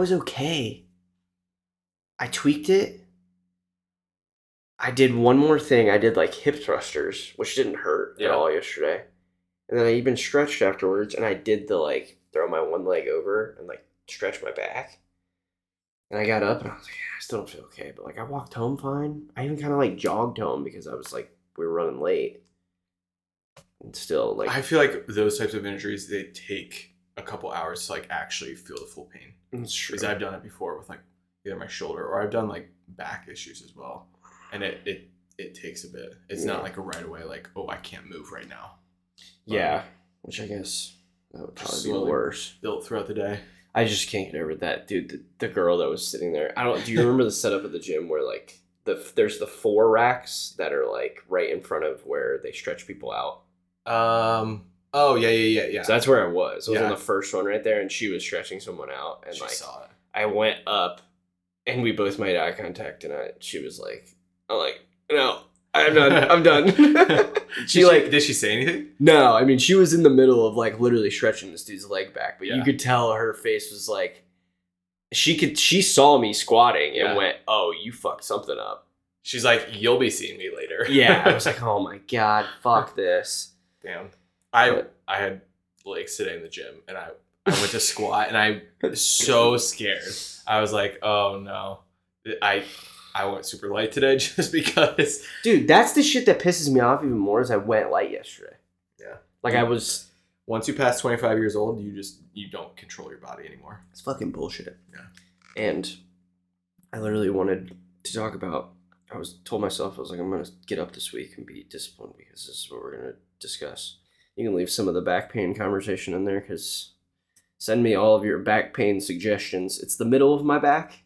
was okay. I tweaked it. I did one more thing. I did like hip thrusters, which didn't hurt Yeah. at all yesterday. And then I even stretched afterwards, and I did the like throw my one leg over and like stretch my back. And I got up and I was like, "Yeah, I still don't feel okay, but like I walked home fine. I even kind of like jogged home because I was like we were running late. And still like I feel like those types of injuries they take a couple hours to like actually feel the full pain. it's true. Because I've done it before with like either my shoulder or I've done like back issues as well, and it it it takes a bit. It's Yeah. not like a right away like oh I can't move right now. Yeah, which I guess that would probably be worse. Built throughout the day. I just can't get over that, dude. The, the girl that was sitting there. I don't. Do you remember the setup of the gym where like the there's the four racks that are like right in front of where they stretch people out. Um. Oh yeah yeah yeah yeah. So that's where I was. I was on the first one right there, and she was stretching someone out, and she like saw it. I went up, and we both made eye contact, and I she was like, I'm like, no, I'm done. I'm done. she Did like did she say anything? No, I mean she was in the middle of like literally stretching this dude's leg back, but you could tell her face was like she could she saw me squatting and Yeah. went, "Oh, you fucked something up." She's like, you'll be seeing me later. Yeah, I was like, "Oh my god, fuck this." damn. I I had legs sitting in the gym, and I I went to squat, and I was so scared. I was like, oh no, I I went super light today just because. Dude, that's the shit that pisses me off even more is I went light yesterday. Yeah. Like I was Once you pass twenty five years old, you just you don't control your body anymore. it's fucking bullshit. Yeah. And I literally wanted to talk about I was told myself I was like I'm going to get up this week and be disciplined because this is what we're going to discuss. You can leave some of the back pain conversation in there cuz send me all of your back pain suggestions. It's the middle of my back,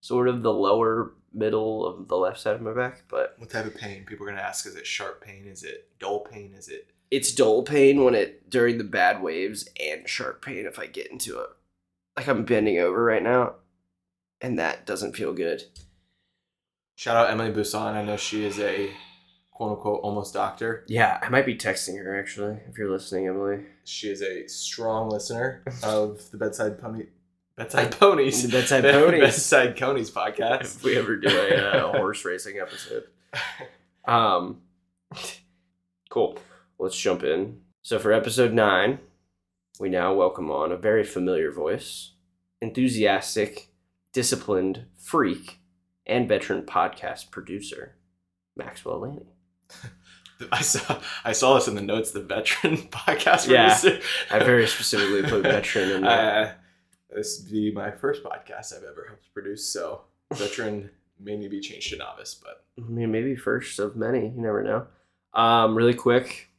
sort of the lower middle of the left side of my back, but What type of pain? People are gonna ask: Is it sharp pain? Is it dull pain? Is it it's dull pain when it during the bad waves and sharp pain if I get into it. Like I'm bending over right now, and that doesn't feel good. shout out Emily Busan? I know she is a quote unquote almost doctor. Yeah, I might be texting her actually. If you're listening, Emily. She is a strong listener of the bedside pony. Bedside ponies. The Bedside Ponies. Bedside Conies podcast. If we ever do a, uh horse racing episode. Um, cool. Let's jump in. So for episode nine, we now welcome on a very familiar voice, enthusiastic, disciplined freak, and veteran podcast producer, Maxwell Laney. I saw I saw this in the notes. The veteran podcast Yeah. I very specifically put veteran in there. Uh, this would be my first podcast I've ever helped produce. So veteran may need to be changed to novice, but I mean, maybe first of many. You never know. Um, really quick,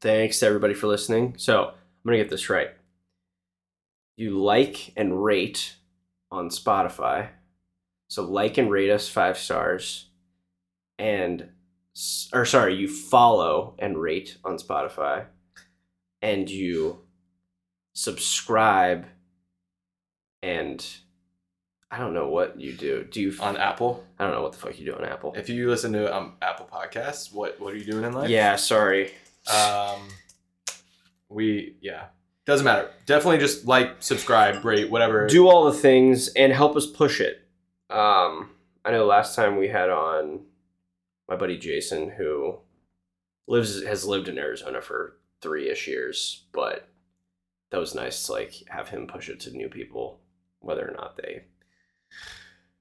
thanks to everybody for listening. So I'm gonna get this right. You like and rate on Spotify. So like and rate us five stars, and or sorry, you follow and rate on Spotify, and you subscribe, and I don't know what you do. Do you on Apple, I don't know what the fuck you do on Apple. if you listen to um Apple Podcasts, what what are you doing in life? Yeah, sorry. Um, we yeah doesn't matter. Definitely just like, subscribe, rate, whatever. Do all the things and help us push it. Um, I know last time we had on my buddy Jason, who lives has lived in Arizona for three ish years, but that was nice to like have him push it to new people, whether or not they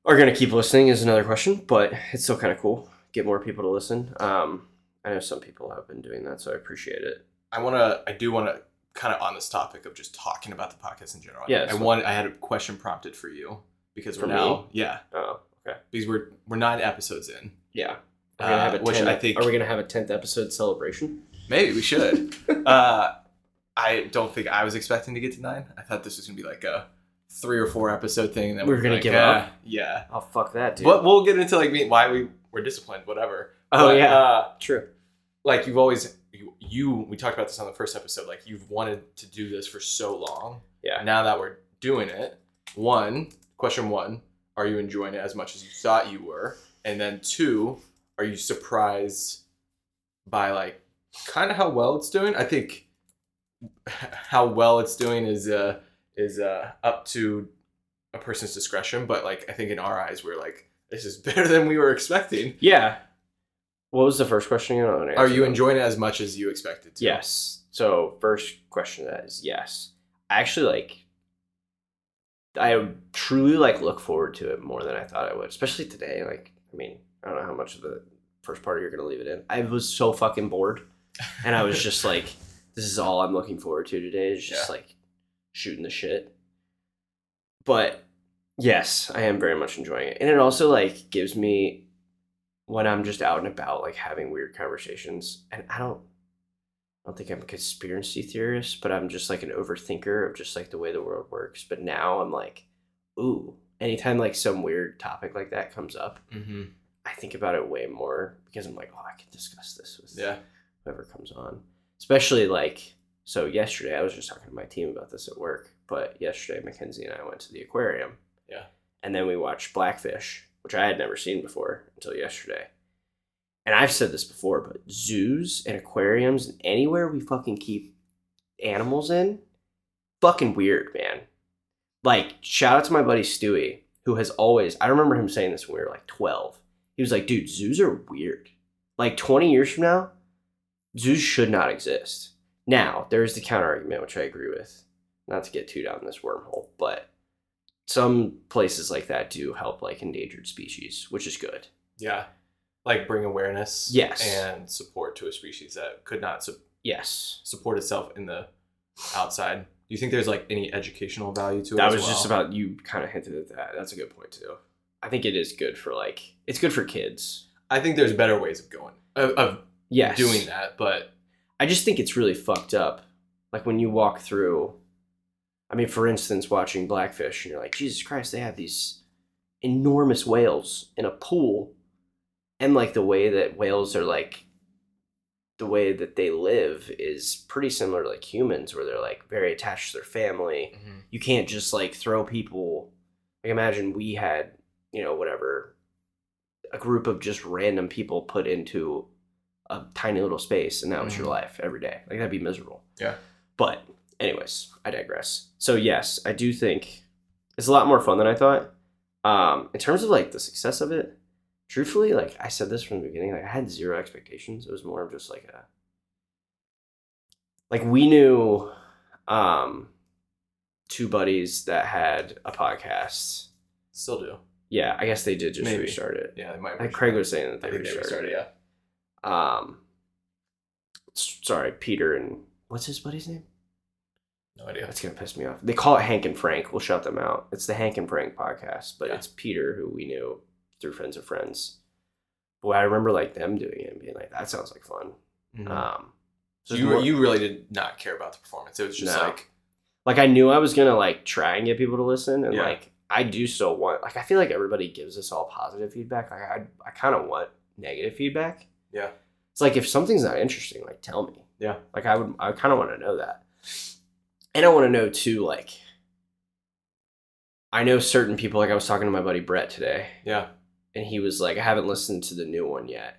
are gonna keep listening is another question, but it's still kind of cool. Get more people to listen. Um, I know some people have been doing that, so I appreciate it. I want to. I do want to kind of on this topic of just talking about the podcast in general. Yeah, I want. I had a question prompted for you because we're now. me? Yeah, Oh, okay. because we're we're nine episodes in. Yeah. We're Uh, gonna have a which 10 I think Are we gonna have a tenth episode celebration? maybe we should. uh, I don't think I was expecting to get to nine. I thought this was gonna be like a three or four episode thing. And then We're we'd be gonna like, give "Ah, up?" Yeah, Oh fuck that, dude. but we'll get into like me- why we were disciplined, whatever. Oh, But, yeah. uh, True. like you've always you, you we talked about this on the first episode. Like you've wanted to do this for so long. Yeah. Now that we're doing it, one question one: Are you enjoying it as much as you thought you were? And then two: Are you surprised by like kind of how well it's doing? I think how well it's doing is uh is uh up to a person's discretion. But like I think in our eyes, we're like this is better than we were expecting. Yeah. What was the first question? You know, Are you enjoying it as much as you expected to? Yes. So first question to that is yes. I actually like. I truly like look forward to it more than I thought I would, especially today. Like, I mean, I don't know how much of the first part you're gonna leave it in. I was so fucking bored, and I was just like, "This is all I'm looking forward to today." Is just Yeah. like shooting the shit. But yes, I am very much enjoying it, and it also like gives me when I'm just out and about, like having weird conversations, and I don't. I don't think I'm a conspiracy theorist, but I'm just like an overthinker of just like the way the world works. But now I'm like, ooh, anytime like some weird topic like that comes up, hmm I think about it way more because I'm like, oh, I could discuss this with Yeah. whoever comes on. Especially like, so yesterday, I was just talking to my team about this at work, but yesterday, Mackenzie and I went to the aquarium. Yeah. And then we watched Blackfish, which I had never seen before until yesterday. And I've said this before, but zoos and aquariums and anywhere we fucking keep animals in, fucking weird, man. Like, shout out to my buddy Stewie, who has always, I remember him saying this when we were like 12. He was like, dude, zoos are weird. Like 20 years from now, zoos should not exist. Now, there's the counter argument, which I agree with. Not to get too down this wormhole, but some places like that do help like endangered species, which is good. Yeah. Like bring awareness. Yes. And support to a species that could not su- Yes. support itself in the outside. Do you think there's like any educational value to it? That as was just about you kind of hinted at that. That's a good point too. I think it is good for like it's good for kids. I think there's better ways of going of, of Yes. doing that, but I just think it's really fucked up. Like when you walk through, I mean, for instance, watching Blackfish, and you're like, Jesus Christ, they have these enormous whales in a pool, and like the way that whales are like, the way that they live is pretty similar to like humans, where they're like very attached to their family. Mm-hmm. You can't just like throw people. Like imagine we had, you know, whatever, a group of just random people put into a tiny little space and that was your Mhm. life every day. Like that'd be miserable. Yeah. But anyways, I digress. So yes, I do think it's a lot more fun than I thought. Um, in terms of like the success of it, truthfully, like I said this from the beginning, like I had zero expectations. It was more of just like a like we knew um two buddies that had a podcast. still do. Yeah, I guess they did just Maybe. restart it. Yeah, they might. Like Craig was saying that I they think they restarted. restarted. it. Yeah. Um, sorry, Peter and what's his buddy's name? No idea. That's gonna piss me off. They call it Hank and Frank. We'll shut them out. It's the Hank and Frank podcast, but Yeah. it's Peter who we knew through friends of friends. Boy, I remember like them doing it and being like, "That sounds like fun." Mhm. Um, so you more- you really did not care about the performance. It was just No. like like I knew I was gonna like try and get people to listen, and Yeah. like I do so want. Like I feel like everybody gives us all positive feedback. Like I I kind of want negative feedback. yeah It's like if something's not interesting, like tell me. Yeah. Like I would I kind of want to know that. And I want to know too like I know certain people like I was talking to my buddy Brett today yeah and he was like I haven't listened to the new one yet.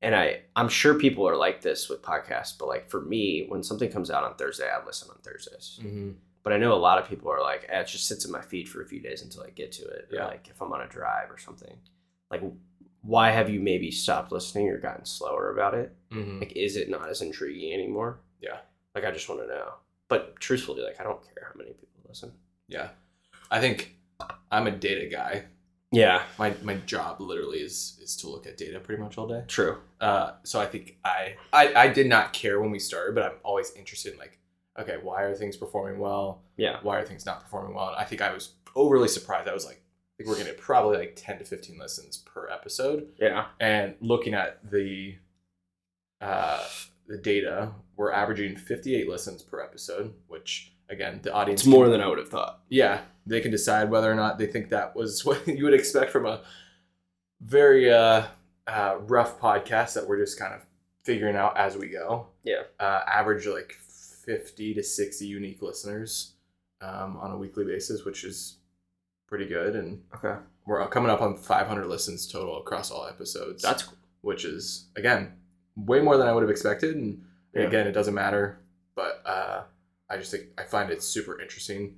And I I'm sure people are like this with podcasts, but like for me when something comes out on Thursday, I listen on Thursdays. mm-hmm. But I know a lot of people are like, eh, it just sits in my feed for a few days until I get to it. Or Yeah. like if I'm on a drive or something. Like why have you maybe stopped listening or gotten slower about it? Mm-hmm. Like, is it not as intriguing anymore? Yeah. Like, I just want to know. But truthfully, like, I don't care how many people listen. yeah I think I'm a data guy. Yeah. My my job literally is is to look at data pretty much all day. True. Uh, so I think I, I I did not care when we started, but I'm always interested in like, okay, why are things performing well? Yeah. Why are things not performing well? And I think I was overly surprised. I was like, I think we're gonna probably like ten to fifteen listens per episode. Yeah. And looking at the uh, the data, we're averaging 58 listens per episode, which again, the audience It's more can- than I would have thought. yeah, they can decide whether or not they think that was what you would expect from a very uh, uh, rough podcast that we're just kind of figuring out as we go. Yeah. Uh, average like 50 to 60 unique listeners um, on a weekly basis, which is pretty good. And Okay. we're coming up on 500 listens total across all episodes That's cool. which is again way more than I would have expected. And Yeah. again, it doesn't matter. But uh, I just think I find it super interesting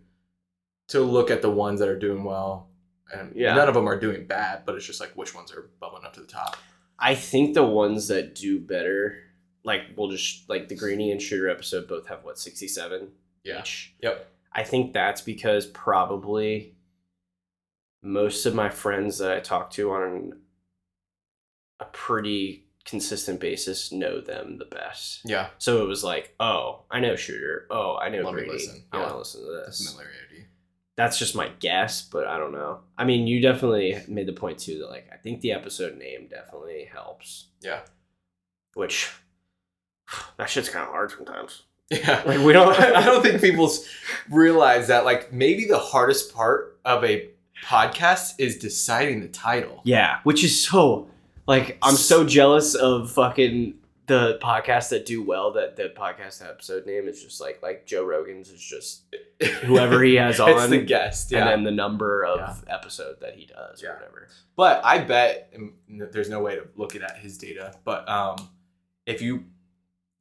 to look at the ones that are doing well, and Yeah. none of them are doing bad, but it's just like which ones are bubbling up to the top. I think the ones that do better, like we'll just like the Greeny and Shooter episode, both have what sixty seven Yeah. each. Yep. I think that's because probably most of my friends that I talk to on a pretty consistent basis know them the best. Yeah. So it was like, oh, I know Shooter. Oh, I know Let Greeny. listen. I Yeah. want to listen to this. Familiarity. That's just my guess, but I don't know. I mean, you definitely made the point too that like I think the episode name definitely helps. Yeah. Which that shit's kind of hard sometimes. Yeah. Like we don't. I don't think people realize that like maybe the hardest part of a podcast is deciding the title. Yeah, which is so like I'm so jealous of fucking the podcasts that do well that the podcast episode name is just like like Joe Rogan's is just whoever he has it's on the guest. Yeah. and then the number of Yeah. episode that he does Yeah. or whatever. But I bet there's no way to look at his data. But um, if you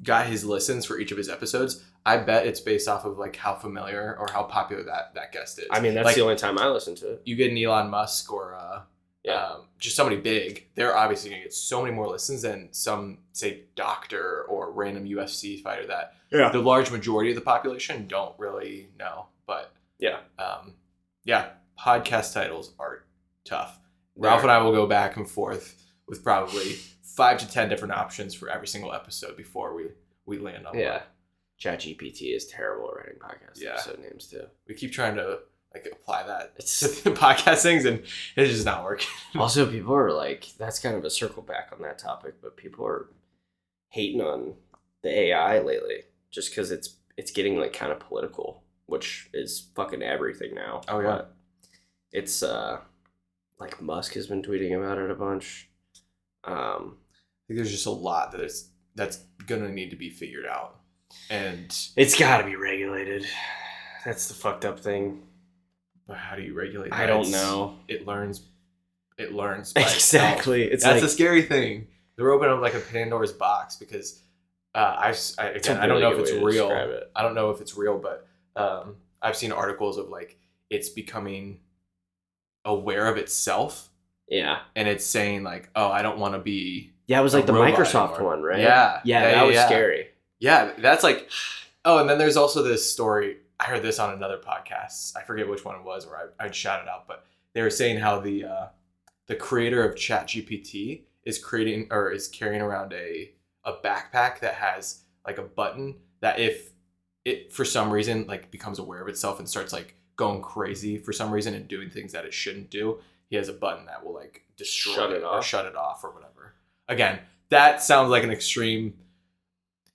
got his listens for each of his episodes, I bet it's based off of like how familiar or how popular that that guest is. I mean, that's Like- the only time I listen to it. you get an Elon Musk or uh, Yeah. um, just somebody big, they're obviously gonna get so many more listens than some say doctor or random UFC fighter that Yeah. the large majority of the population don't really know. But Yeah. um, yeah, podcast titles are tough. Ralph and I will go back and forth with probably five to ten different options for every single episode before we we land on Yeah. one. ChatGPT is terrible at writing podcast Yeah. episode names too. We keep trying to like apply that It's to podcast things, and it's just not working. also people are like that's kind of a circle back on that topic, but people are hating on the AI lately just because it's it's getting like kind of political, which is fucking everything now. Oh, yeah. But it's uh like Musk has been tweeting about it a bunch. Um, think there's just a lot that is that's gonna need to be figured out. And it's got to be regulated. That's the fucked up thing. but how do you regulate? That? I don't It's- know It learns. It learns by itself. exactly. It's That's like a scary thing. They're opening up like a Pandora's box because uh, I've I, it's again, I don't know if it's good way to real. it. I don't know if it's real, but um, I've seen articles of like it's becoming aware of itself, Yeah. and it's saying like, "Oh, I don't want to be." Yeah, it was like the Microsoft anymore. one, right? Yeah. Yeah, Yeah, that yeah, was yeah. scary. Yeah, that's like. Oh, and then there's also this story. I heard this on another podcast. I forget which one it was, or I, I'd shout it out, but they were saying how the uh, the creator of ChatGPT is creating or is carrying around a a backpack that has like a button that if it for some reason like becomes aware of itself and starts like going crazy for some reason and doing things that it shouldn't do, he has a button that will like destroy Shut it or off. shut it off or whatever. Again, that sounds like an extreme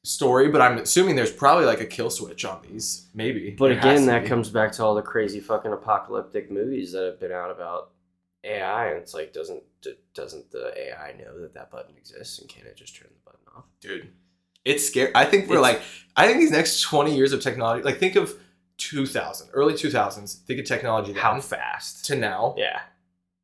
story, but I'm assuming there's probably like a kill switch on these. Maybe. But There again, that be. comes back to all the crazy fucking apocalyptic movies that have been out about AI, and it's like, doesn't doesn't the AI know that that button exists, and can it just turn the button off? dude. It's scary. I think we're It's- like, I think these next 20 years of technology, like think of 2000, early 2000s, think of technology How fast? to now. Yeah,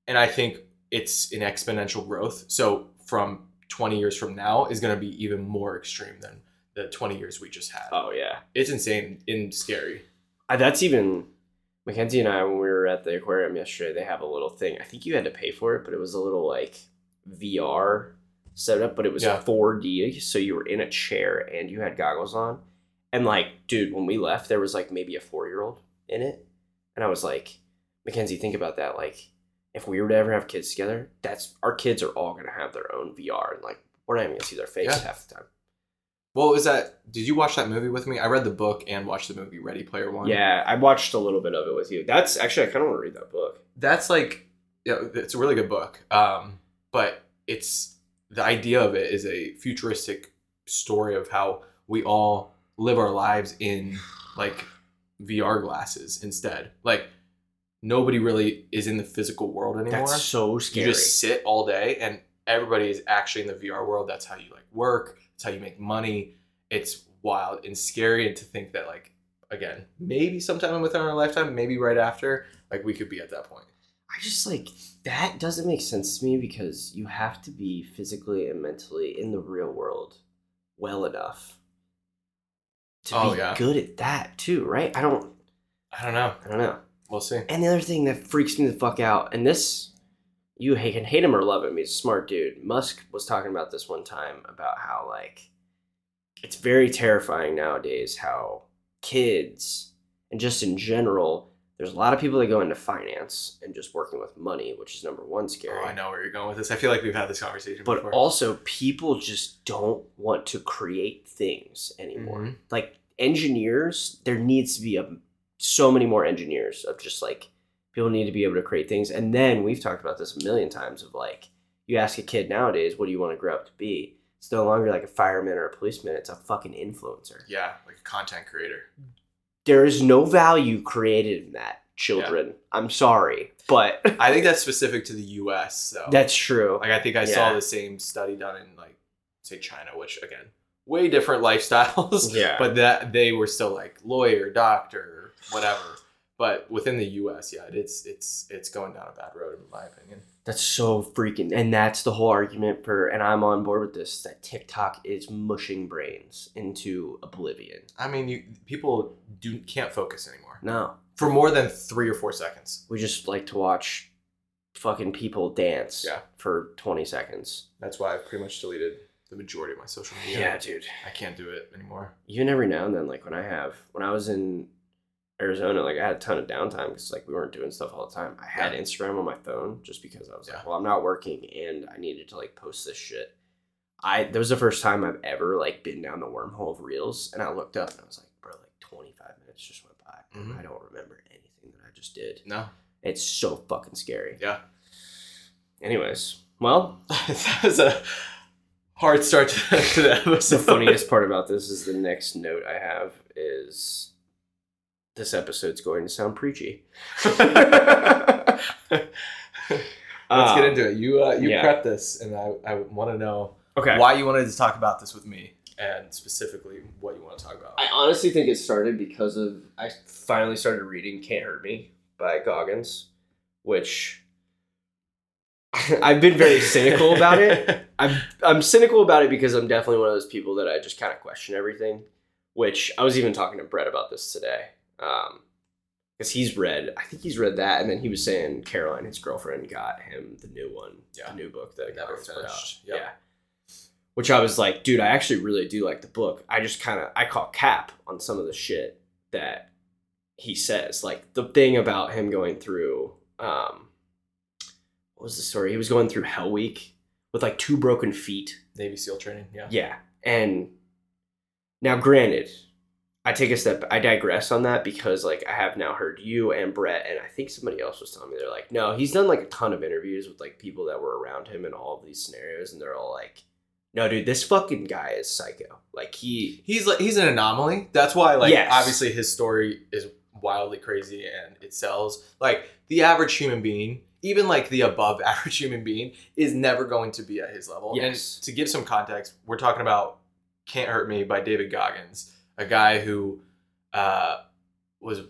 And I think it's an exponential growth. So from 20 years from now is going to be even more extreme than the 20 years we just had. oh yeah. It's insane and scary. Uh, that's even Mackenzie and I when we were at the aquarium yesterday. They have a little thing. I think you had to pay for it, but it was a little like VR setup, but it was Yeah. 4D, so you were in a chair and you had goggles on. And like, dude, when we left, there was like maybe a four year old in it, and I was like, Mackenzie, think about that. Like, if we were to ever have kids together, that's our kids are all gonna have their own VR, and like, we're not even gonna see their face Yeah. half the time. What was that? Did you watch that movie with me? I read the book and watched the movie Ready Player One. Yeah, I watched a little bit of it with you. That's actually I kind of want to read that book. that's like yeah, it's a really good book. Um, but it's the idea of it is a futuristic story of how we all live our lives in like VR glasses instead. Like nobody really is in the physical world anymore. That's so scary. You just sit all day and everybody is actually in the VR world. That's how you like work. That's how you make money. It's wild and scary and to think that like again, maybe sometime within our lifetime, maybe right after, like we could be at that point. I just like that doesn't make sense to me because you have to be physically and mentally in the real world well enough to Oh, be yeah. good at that too, right? I don't I don't know. I don't know. We'll see. And the other thing that freaks me the fuck out, and this you hate, can hate him or love him, he's a smart dude. Musk was talking about this one time about how like it's very terrifying nowadays how kids and just in general, there's a lot of people that go into finance and just working with money, which is number one scary. Oh, I know where you're going with this. I feel like we've had this conversation But before. also, people just don't want to create things anymore. Mhm. Like engineers, there needs to be a, so many more engineers of just like people need to be able to create things. And then we've talked about this a million times of like, you ask a kid nowadays, what do you want to grow up to be? It's no longer like a fireman or a policeman. It's a fucking influencer. yeah, like a content creator. There is no value created in that, children. I'm sorry, but I think that's specific to the U.S. though. that's true. like I think I saw the same study done in like say China, which again, way different lifestyles. Yeah. but that they were still like lawyer, doctor, whatever. But within the U.S., yeah, it's it's it's going down a bad road in my opinion. That's so freaking, and that's the whole argument for, and I'm on board with this. That TikTok is mushing brains into oblivion. I mean, you people do can't focus anymore No, for more than three or four seconds. we just like to watch fucking people dance Yeah. for 20 seconds. That's why I've pretty much deleted the majority of my social media. Yeah, dude. I can't do it anymore. Even every now and then, like when I have, when I was in Arizona, like I had a ton of downtime because like we weren't doing stuff all the time. I had Yeah. Instagram on my phone just because I was Yeah. like, well, I'm not working and I needed to like post this shit. I that was the first time I've ever like been down the wormhole of reels, and I looked up and I was like, bro, like 25 minutes just went by. Mhm. I don't remember anything that I just did. No. It's so fucking scary. Yeah. Anyways, well, that was a hard start to, to the episode. the funniest part about this is the next note I have is this episode's going to sound preachy. Let's Um, get into it. You uh, you yeah. prepped this, and I, I want to know Okay. why you wanted to talk about this with me, and specifically what you want to talk about. I honestly think it started because of I finally started reading "Can't Hurt Me" by Goggins, which I've been very cynical about it. I'm I'm cynical about it because I'm definitely one of those people that I just kind of question everything. Which I was even talking to Brett about this today, because he's read. I think he's read that, and then he was saying Caroline, his girlfriend, got him the new one, Yeah. the new book that Never Goggins put out. finished. Yep. Yeah. Which I was like, dude, I actually really do like the book. I just kind of I call cap on some of the shit that he says. Like the thing about him going through um what was the story? He was going through Hell Week with like two broken feet. Navy SEAL training. Yeah. Yeah. And now granted, I take a step I digress on that because like I have now heard you and Brett and I think somebody else was telling me they're like, no, he's done like a ton of interviews with like people that were around him in all of these scenarios and they're all like, No, dude, this fucking guy is psycho. Like he He's like he's an anomaly. That's why like Yes. obviously his story is wildly crazy and it sells. Like the average human being, even like the above average human being, is never going to be at his level. Yes. And to give some context, we're talking about "Can't Hurt Me" by David Goggins, a guy who uh, was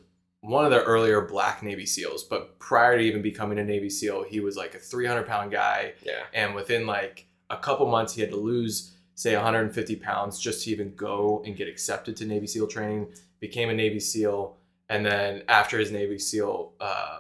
one of the earlier Black Navy SEALs. But prior to even becoming a Navy SEAL, he was like a 300 pound guy Yeah. and within like a couple months he had to lose say 150 pounds just to even go and get accepted to navy seal training became a navy seal and then after his navy seal uh,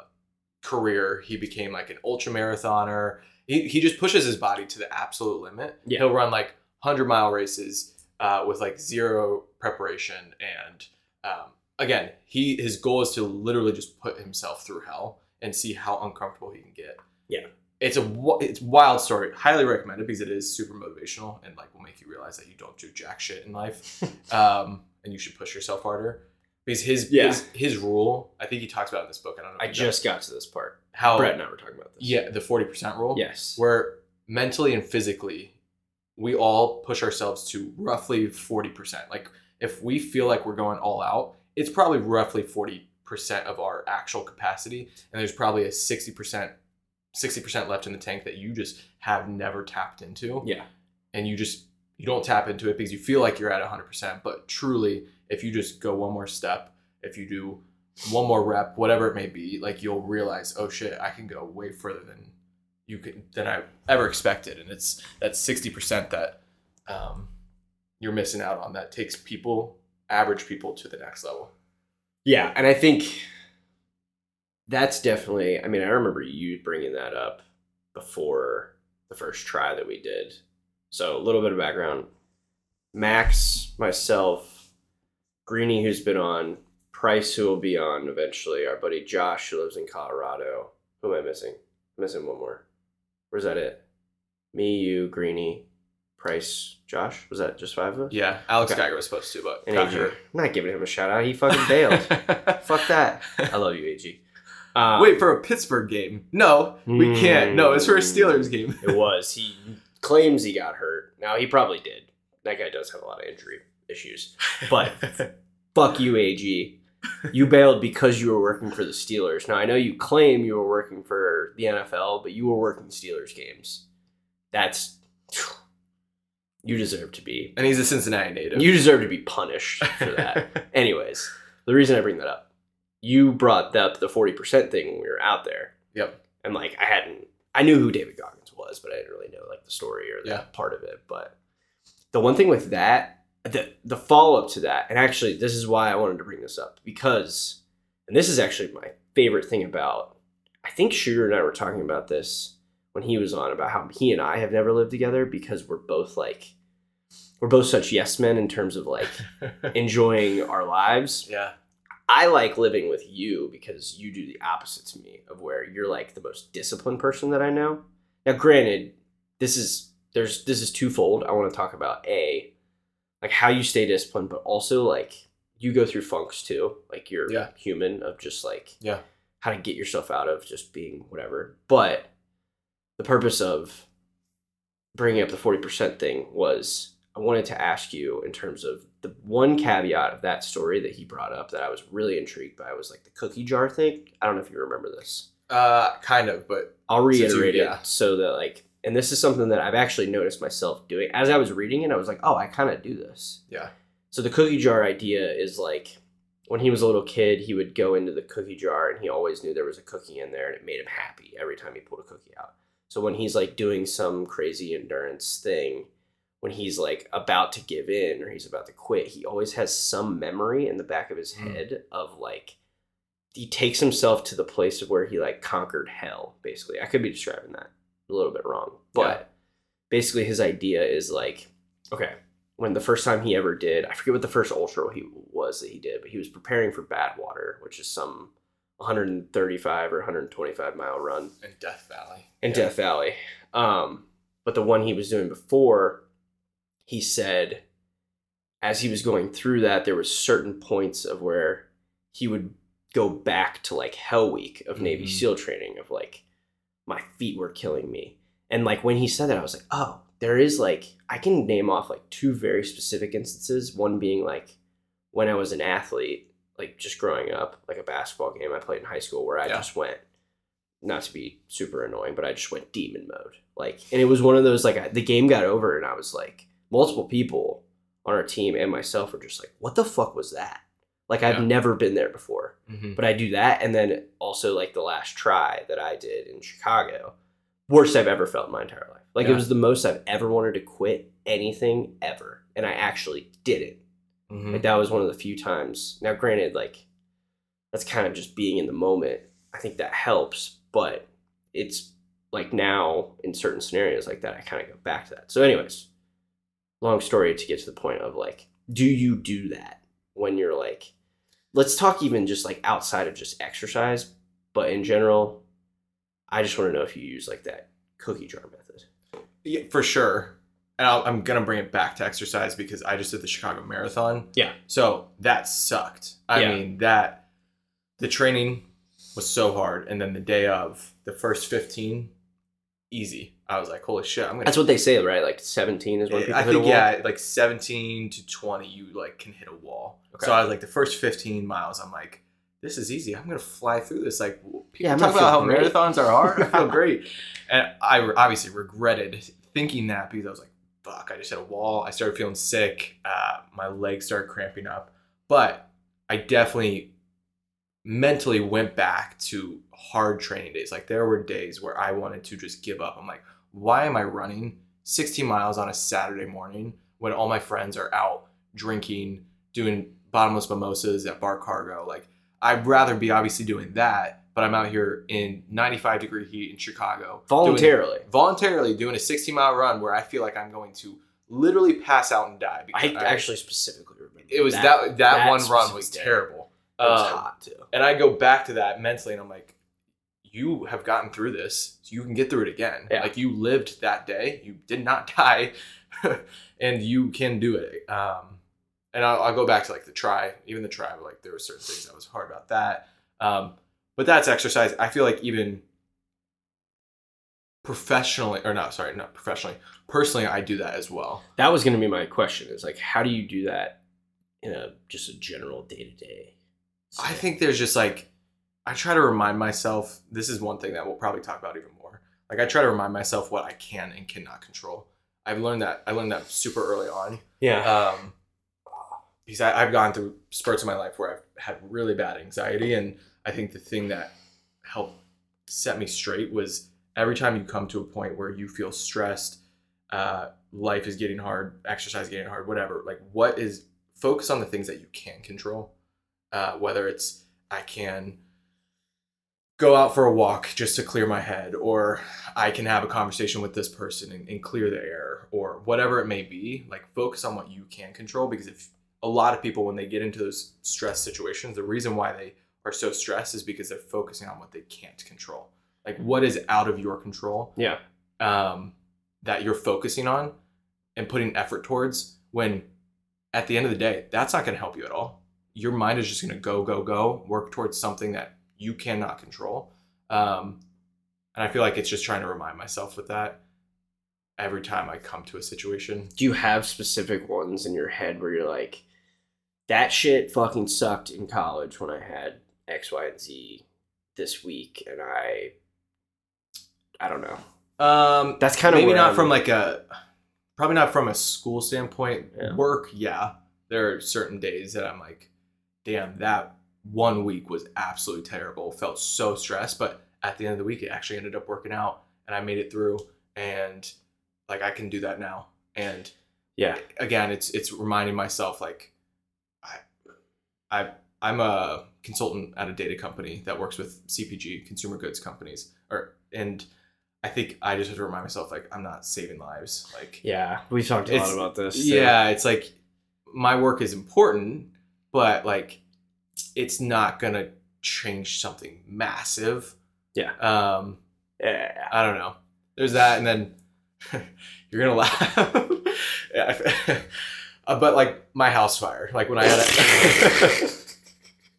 career he became like an ultra marathoner he, he just pushes his body to the absolute limit Yeah. he'll run like 100 mile races uh, with like zero preparation and um, again he his goal is to literally just put himself through hell and see how uncomfortable he can get Yeah. it's a it's wild story highly recommend it because it is super motivational and like will make you realize that you don't do jack shit in life um, and you should push yourself harder because his Yeah. his, his rule i think he talks about in this book i don't know if I just got to this part. how Brett and I were talking about this. yeah the 40% rule Yes. where mentally and physically we all push ourselves to roughly 40% like if we feel like we're going all out it's probably roughly 40% of our actual capacity and there's probably a 60% 60% left in the tank that you just have never tapped into Yeah. and you just you don't tap into it because you feel like you're at 100% but truly if you just go one more step if you do one more rep whatever it may be like you'll realize oh shit i can go way further than you can than i ever expected and it's that 60% that um, you're missing out on that takes people average people to the next level. Yeah, and I think that's definitely. I mean, I remember you bringing that up before the first try that we did. So a little bit of background: Max, myself, Greeny, who's been on, Price, who will be on eventually, our buddy Josh, who lives in Colorado. Who am I missing? I'm missing one more. Where's that? It? Me, you, Greeny, Price, Josh. Was that just five of us? Yeah, Alex Okay. Geiger was supposed to, but And AG. I'm not giving him a shout out. He fucking bailed. Fuck that. I love you, AG. Um, Wait for a Pittsburgh game? No, we can't. No, it's for a Steelers game. It was. He claims he got hurt. Now he probably did. That guy does have a lot of injury issues. But fuck you, AG. You bailed because you were working for the Steelers. Now I know you claim you were working for the NFL, but you were working Steelers games. That's you deserve to be. and he's a Cincinnati native. You deserve to be punished for that. Anyways, the reason I bring that up, you brought up the forty percent thing when we were out there. Yep. And like I hadn't, I knew who David Goggins was, but I didn't really know like the story or that Yeah. part of it. But the one thing with that, the the follow up to that, and actually this is why I wanted to bring this up because, and this is actually my favorite thing about. I think Shooter and I were talking about this when he was on about how he and I have never lived together because we're both like, we're both such yes men in terms of like enjoying our lives. yeah. I like living with you because you do the opposite to me of where you're like the most disciplined person that I know. Now, granted, this is there's this is twofold. I want to talk about a like how you stay disciplined, but also like you go through funks too. Like you're Yeah. human of just like Yeah. how to get yourself out of just being whatever. But the purpose of bringing up the 40% thing was I wanted to ask you in terms of the one caveat of that story that he brought up that I was really intrigued by was like the cookie jar thing. I don't know if you remember this. Uh, kind of, but I'll reiterate yeah. it so that like and this is something that I've actually noticed myself doing as I was reading it I was like, "Oh, I kind of do this." yeah. So the cookie jar idea is like when he was a little kid, he would go into the cookie jar and he always knew there was a cookie in there and it made him happy every time he pulled a cookie out. So when he's like doing some crazy endurance thing, when he's like about to give in or he's about to quit, he always has some memory in the back of his Mm. head of like he takes himself to the place of where he like conquered hell, basically. I could be describing that a little bit wrong. But Yeah. basically his idea is like, okay, when the first time he ever did, I forget what the first ultra he was that he did, but he was preparing for Badwater, which is some 135 or 125 mile run In Death Valley. in Yeah. Death Valley. Um, but the one he was doing before, he said, as he was going through that, there was certain points of where he would go back to like Hell Week of Navy Mhm. SEAL training of like my feet were killing me, and like when he said that, I was like, oh, there is like I can name off like two very specific instances. One being like when I was an athlete, like just growing up, like a basketball game I played in high school where I Yeah. just went not to be super annoying, but I just went demon mode. Like, and it was one of those like I, the game got over, and I was like, multiple people on our team and myself were just like, "What the fuck was that?" Like, I've Yeah. never been there before, Mhm. but I do that, and then also like the last try that I did in Chicago, worst I've ever felt in my entire life. Like, it was the most I've ever wanted to quit anything ever, and I actually did it. Mhm. Like that was one of the few times. Now, granted, like that's kind of just being in the moment. I think that helps, but it's like now in certain scenarios like that, I kind of go back to that. So, anyways, long story to get to the point of like, do you do that when you're like, let's talk even just like outside of just exercise, but in general, I just want to know if you use like that cookie jar method. Yeah, for sure. And I'll, I'm gonna bring it back to exercise because I just did the Chicago Marathon. Yeah. So that sucked. I Yeah. mean that the training was so hard, and then the day of the first 15, easy. I was like, holy shit, I'm gonna. That's what they say, right? Like 17 is when people I hit a think wall. yeah, like 17 to 20, you like can hit a wall. Okay. So I was like, the first 15 miles, I'm like, this is easy. I'm gonna fly through this. Like people Yeah, I'm talk about how great. marathons are hard. I feel great, and I obviously regretted thinking that because I was like, fuck, I just hit a wall. I started feeling sick. Uh, my legs started cramping up, but I definitely mentally went back to hard training days. Like there were days where I wanted to just give up. I'm like, why am I running 16 miles on a Saturday morning when all my friends are out drinking, doing bottomless mimosas at Bar Cargo. Like I'd rather be obviously doing that, but I'm out here in 95 degree heat in Chicago doing- Voluntarily. voluntarily doing a 60 mile run where I feel like I'm going to literally pass out and die. I because actually specifically remember it was that that, one run was day. terrible. It was Um, hot too. and I go back to that mentally, and I'm like, you have gotten through this, so you can get through it again. Yeah. Like you lived that day, you did not die, and you can do it. Um, and I'll, I'll go back to like the try, even the try, like there were certain things that was hard about that. Um, but that's exercise. I feel like even professionally, or not, sorry, not professionally, personally, I do that as well. That was going to be my question. Is like, how do you do that in a just a general day to day? I think there's just like I try to remind myself. This is one thing that we'll probably talk about even more. Like I try to remind myself what I can and cannot control. I've learned that. I learned that super early on. yeah, Um, because I, I've gone through spurts in my life where I've had really bad anxiety, and I think the thing that helped set me straight was every time you come to a point where you feel stressed, uh, life is getting hard, exercise is getting hard, whatever. Like, what is focus on the things that you can control. Uh, whether it's I can go out for a walk just to clear my head, or I can have a conversation with this person and, and clear the air, or whatever it may be. Like focus on what you can control because if a lot of people when they get into those stress situations, the reason why they are so stressed is because they're focusing on what they can't control. Like what is out of your control yeah, um, that you're focusing on and putting effort towards when at the end of the day, that's not going to help you at all. Your mind is just going to go, go, go, work towards something that you cannot control. Um, and I feel like it's just trying to remind myself with that every time I come to a situation. do you have specific ones in your head where you're like, that shit fucking sucked in college when I had X, Y, and Z this week, and I, I don't know. Um, That's kind of maybe not I'm- from like a probably not from a school standpoint Yeah. work yeah there are certain days that i'm like damn that one week was absolutely terrible felt so stressed but at the end of the week it actually ended up working out and i made it through and like i can do that now and yeah, again it's it's reminding myself like i i i'm a consultant at a data company that works with cpg consumer goods companies or and i think i just have to remind myself like i'm not saving lives like yeah. We talked a lot about this. yeah it's like my work is important but like it's not gonna change something massive Yeah. um yeah. I don't know. There's that, and then you're gonna laugh. yeah, uh, but like my house fire, like when I had a.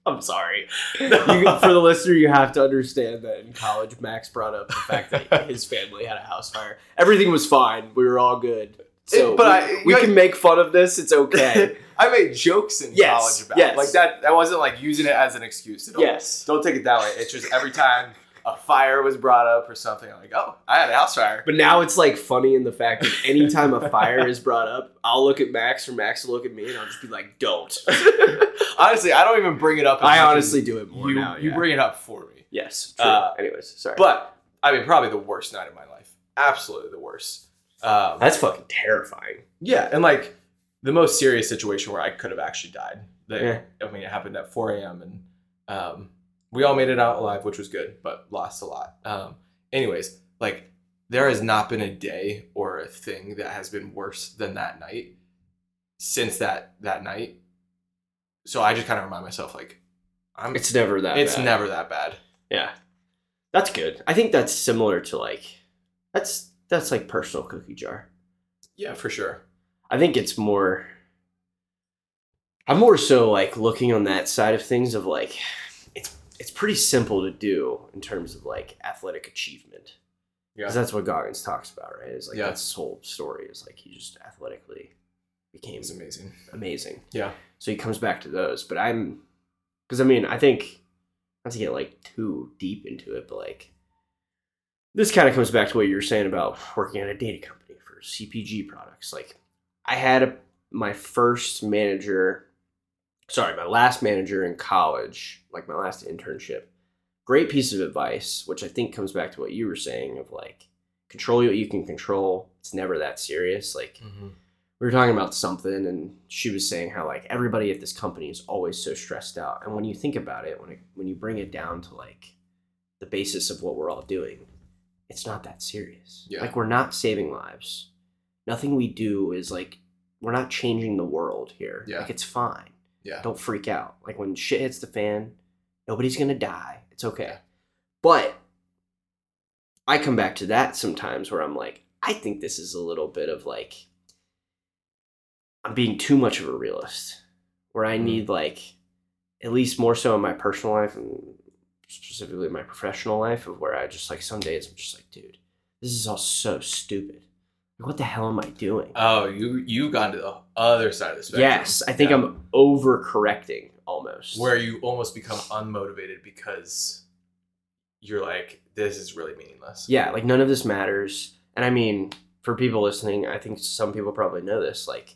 I'm sorry. You, for the listener, you have to understand that in college, Max brought up the fact that his family had a house fire. Everything was fine. We were all good. So, It- but we, I- we can make fun of this. It's okay. I made jokes in Yes, college about yes. it. like that. I wasn't like using it as an excuse at all. yes. Don't take it that way. It's just every time a fire was brought up or something, I'm like, oh, I had a house fire. But now it's like funny in the fact that anytime a fire is brought up, I'll look at Max or Max will look at me and I'll just be like, don't. honestly, I don't even bring it up. I honestly do it more you. now. You bring it up for me. Yes. True. Uh, Anyways, sorry. But I mean, probably the worst night of my life. Absolutely the worst. Um, that's fucking terrifying. yeah, and like the most serious situation where I could have actually died. That, Yeah. I mean, it happened at 4 a.m. and um, we all made it out alive, which was good, but lost a lot. Um, anyways, like there has not been a day or a thing that has been worse than that night since that that night. So I just kind of remind myself, like, I'm. It's never that it's bad. never that bad. Yeah. That's good. I think that's similar to like that's that's like personal cookie jar. Yeah, for sure. I think it's more I'm more so like looking on that side of things of like it's it's pretty simple to do in terms of like athletic achievement. Yeah. Because that's what Goggins talks about, right? Is like Yeah. that's his whole story is like he just athletically became It's amazing. amazing. Yeah. So he comes back to those. But I'm because I mean, I think not to get like too deep into it, but like this kind of comes back to what you were saying about working at a data company for CPG products. Like I had a my first manager, sorry, my last manager in college, like my last internship. Great piece of advice, which I think comes back to what you were saying of like control what you can control. It's never that serious. Like mm-hmm. we were talking about something and she was saying how like everybody at this company is always so stressed out and when you think about it when it, when you bring it down to like the basis of what we're all doing it's not that serious Yeah. like we're not saving lives nothing we do is like we're not changing the world here Yeah. like it's fine Yeah. don't freak out like when shit hits the fan nobody's gonna die it's okay Yeah. but i come back to that sometimes where i'm like i think this is a little bit of like i'm being too much of a realist where i Mm. need like at least more so in my personal life and specifically my professional life of where i just like some days i'm just like dude this is all so stupid like, what the hell am i doing Oh, you you've gone to the other side of the spectrum. yes i think Yeah. i'm overcorrecting almost where you almost become unmotivated because you're like, this is really meaningless. yeah like none of this matters and i mean for people listening i think some people probably know this like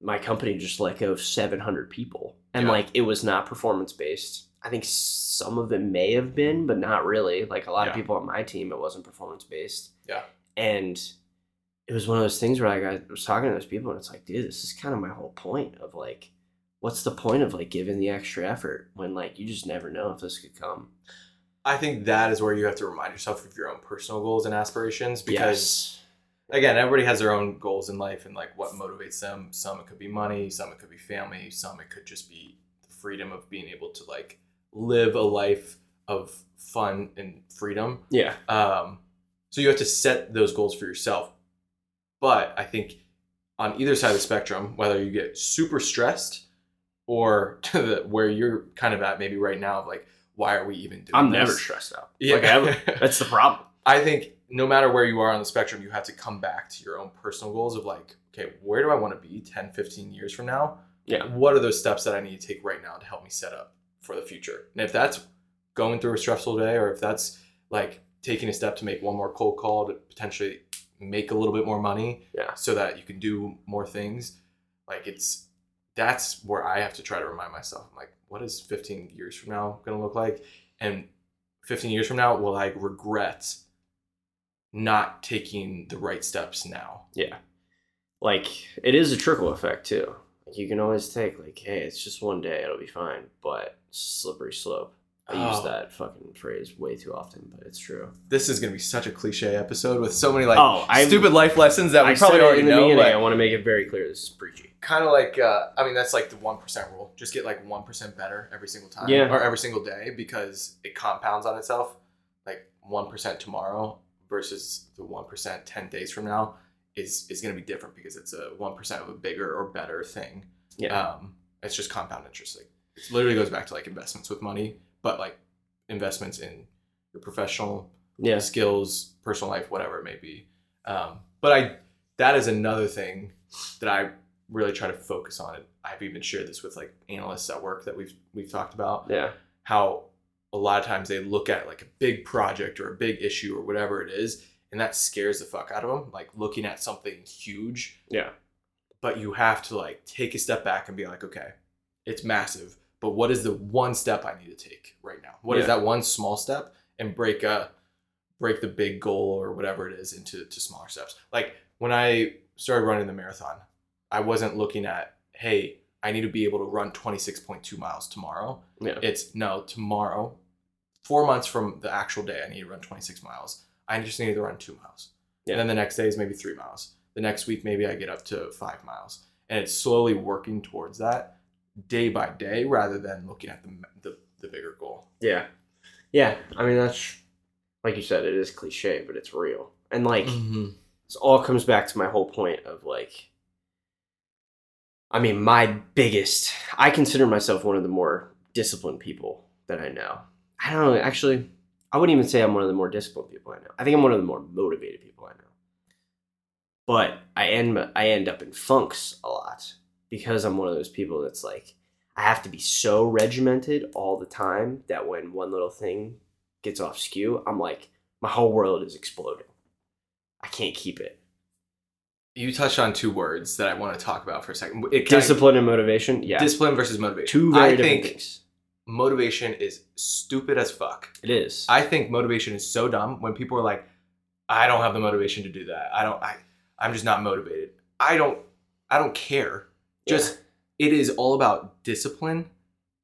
my company just let go of 700 people and Yeah. like it was not performance based i think some of it may have been but not really. Like a lot of people on my team it wasn't performance based Yeah. and it was one of those things where like i was talking to those people and it's like dude this is kind of my whole point of like what's the point of like giving the extra effort when like you just never know if this could come? I think that is where you have to remind yourself of your own personal goals and aspirations because yes. again, everybody has their own goals in life and like what motivates them. Some it could be money, some it could be family, some it could just be the freedom of being able to like live a life of fun and freedom. yeah Um, so you have to set those goals for yourself. But I think on either side of the spectrum, whether you get super stressed or to the where you're kind of at maybe right now of like, why are we even doing i'm this? never stressed out Yeah. like that's the problem I think no matter where you are on the spectrum, you have to come back to your own personal goals of like, okay, where do I want to be 10, 15 years from now? Yeah. What are those steps that I need to take right now to help me set up for the future? And if that's going through a stressful day, or if that's like taking a step to make one more cold call to potentially make a little bit more money Yeah. so that you can do more things, like it's that's where I have to try to remind myself, I'm like, what is 15 years from now going to look like? And 15 years from now, will I regret not taking the right steps now? Yeah. Like it is a trickle effect too. Like you can always take like, hey, it's just one day, it'll be fine, but slippery slope. I use Oh. that fucking phrase way too often, but it's true. This is going to be such a cliche episode with so many like oh, I stupid life lessons that we I probably already in the know. beginning. I want to make it very clear. This is preachy. kind of like, uh, I mean, that's like the 1% rule. Just get like 1% better every single time Yeah. or every single day because it compounds on itself. Like 1% tomorrow versus the 1% 10 days from now is, is going to be different because it's a 1% of a bigger or better thing. Yeah. um, it's just compound interest. Like it literally goes back to like investments with money, but like investments in your professional yeah. skills, personal life, whatever it may be. Um, but I that is another thing that I really try to focus on. It I've even shared this with like analysts at work that we've we've talked about Yeah. how a lot of times they look at like a big project or a big issue or whatever it is, and that scares the fuck out of them. Like looking at something huge Yeah. but you have to like take a step back and be like, okay, it's massive, but what is the one step I need to take right now? What is Yeah. that one small step and break a break the big goal or whatever it is into to smaller steps. Like when I started running the marathon, I wasn't looking at, hey, I need to be able to run 26.2 miles tomorrow. Yeah. It's no, tomorrow, four months from the actual day, I need to run 26 miles. I just need to run two miles. Yeah. And then the next day is maybe three miles. The next week, maybe I get up to five miles. And it's slowly working towards that day by day rather than looking at the, the, the bigger goal. Yeah. Yeah. I mean, that's like you said, it is cliche, but it's real. And like, Mm-hmm. this all comes back to my whole point of like, I mean, my biggest, I consider myself one of the more disciplined people that I know. I don't know, actually, I wouldn't even say I'm one of the more disciplined people I know. I think I'm one of the more motivated people I know. But I end, I end up in funks a lot because I'm one of those people that's like, I have to be so regimented all the time that when one little thing gets off skew, I'm like, my whole world is exploding. I can't keep it. You touched on two words that I want to talk about for a second. It Discipline and motivation. Yeah. discipline versus motivation. Two very I different think things. motivation is stupid as fuck. It is. I think motivation is so dumb when people are like, I don't have the motivation to do that. I don't I I'm just not motivated. I don't I don't care. Just it is all about discipline.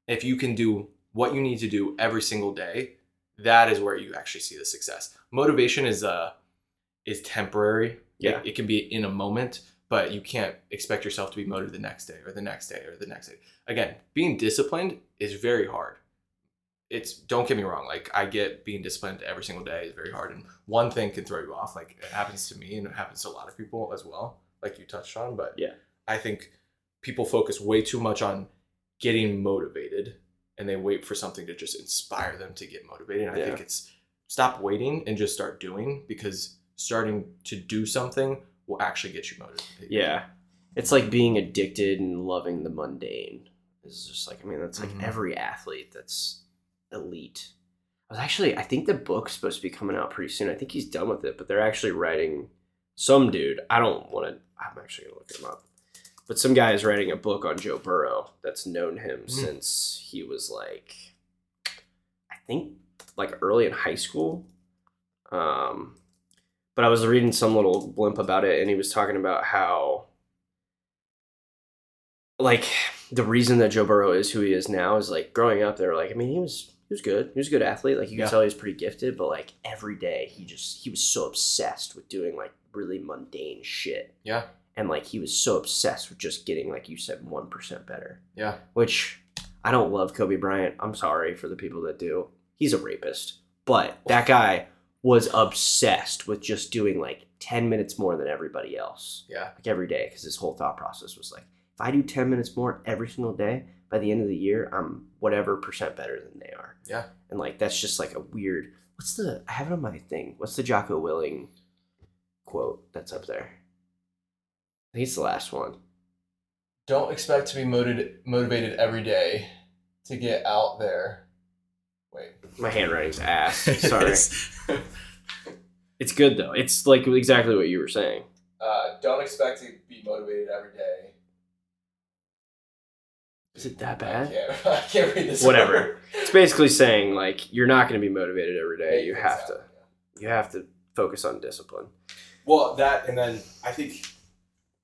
If you can do what you need to do every single day, that is where you actually see the success. Motivation is uh is temporary. Yeah. It, it can be in a moment, but you can't expect yourself to be motivated the next day or the next day or the next day. Again, being disciplined is very hard. It's don't get me wrong, like I get being disciplined every single day is very hard and one thing can throw you off. Like it happens to me and it happens to a lot of people as well, like you touched on, but Yeah. I think people focus way too much on getting motivated and they wait for something to just inspire them to get motivated. And I Yeah. think it's stop waiting and just start doing because starting to do something will actually get you motivated. Yeah. It's like being addicted and loving the mundane. It's just like I mean that's like Mhm. every athlete that's elite. I was actually I think the book's supposed to be coming out pretty soon. I think he's done with it, but they're actually writing some dude. I don't want to. I'm actually gonna look him up. But some guy is writing a book on Joe Burrow that's known him Mm. since he was like, I think like early in high school. Um, but I was reading some little blimp about it, and he was talking about how, like, the reason that Joe Burrow is who he is now is like growing up. They were like, I mean, he was he was good. He was a good athlete. Like you could Yeah. tell he was pretty gifted, but like every day he just he was so obsessed with doing like really mundane shit, Yeah. And like he was so obsessed with just getting like you said one percent better. Yeah. Which I don't love Kobe Bryant. I'm sorry for the people that do. He's a rapist, but that guy was obsessed with just doing like 10 minutes more than everybody else Yeah. like every day because his whole thought process was like if i do 10 minutes more every single day by the end of the year i'm whatever percent better than they are Yeah. and like that's just like a weird what's the i have it on my thing what's the Jocko Willink quote that's up there i it's the last one Don't expect to be motivated motivated every day to get out there. Wait. my handwriting's ass sorry it's good though it's like exactly what you were saying uh, don't expect to be motivated every day. is it that I bad can't, I can't read this. Whatever. word. it's basically saying like you're not going to be motivated every day you have to you have to focus on discipline Well, that and then I think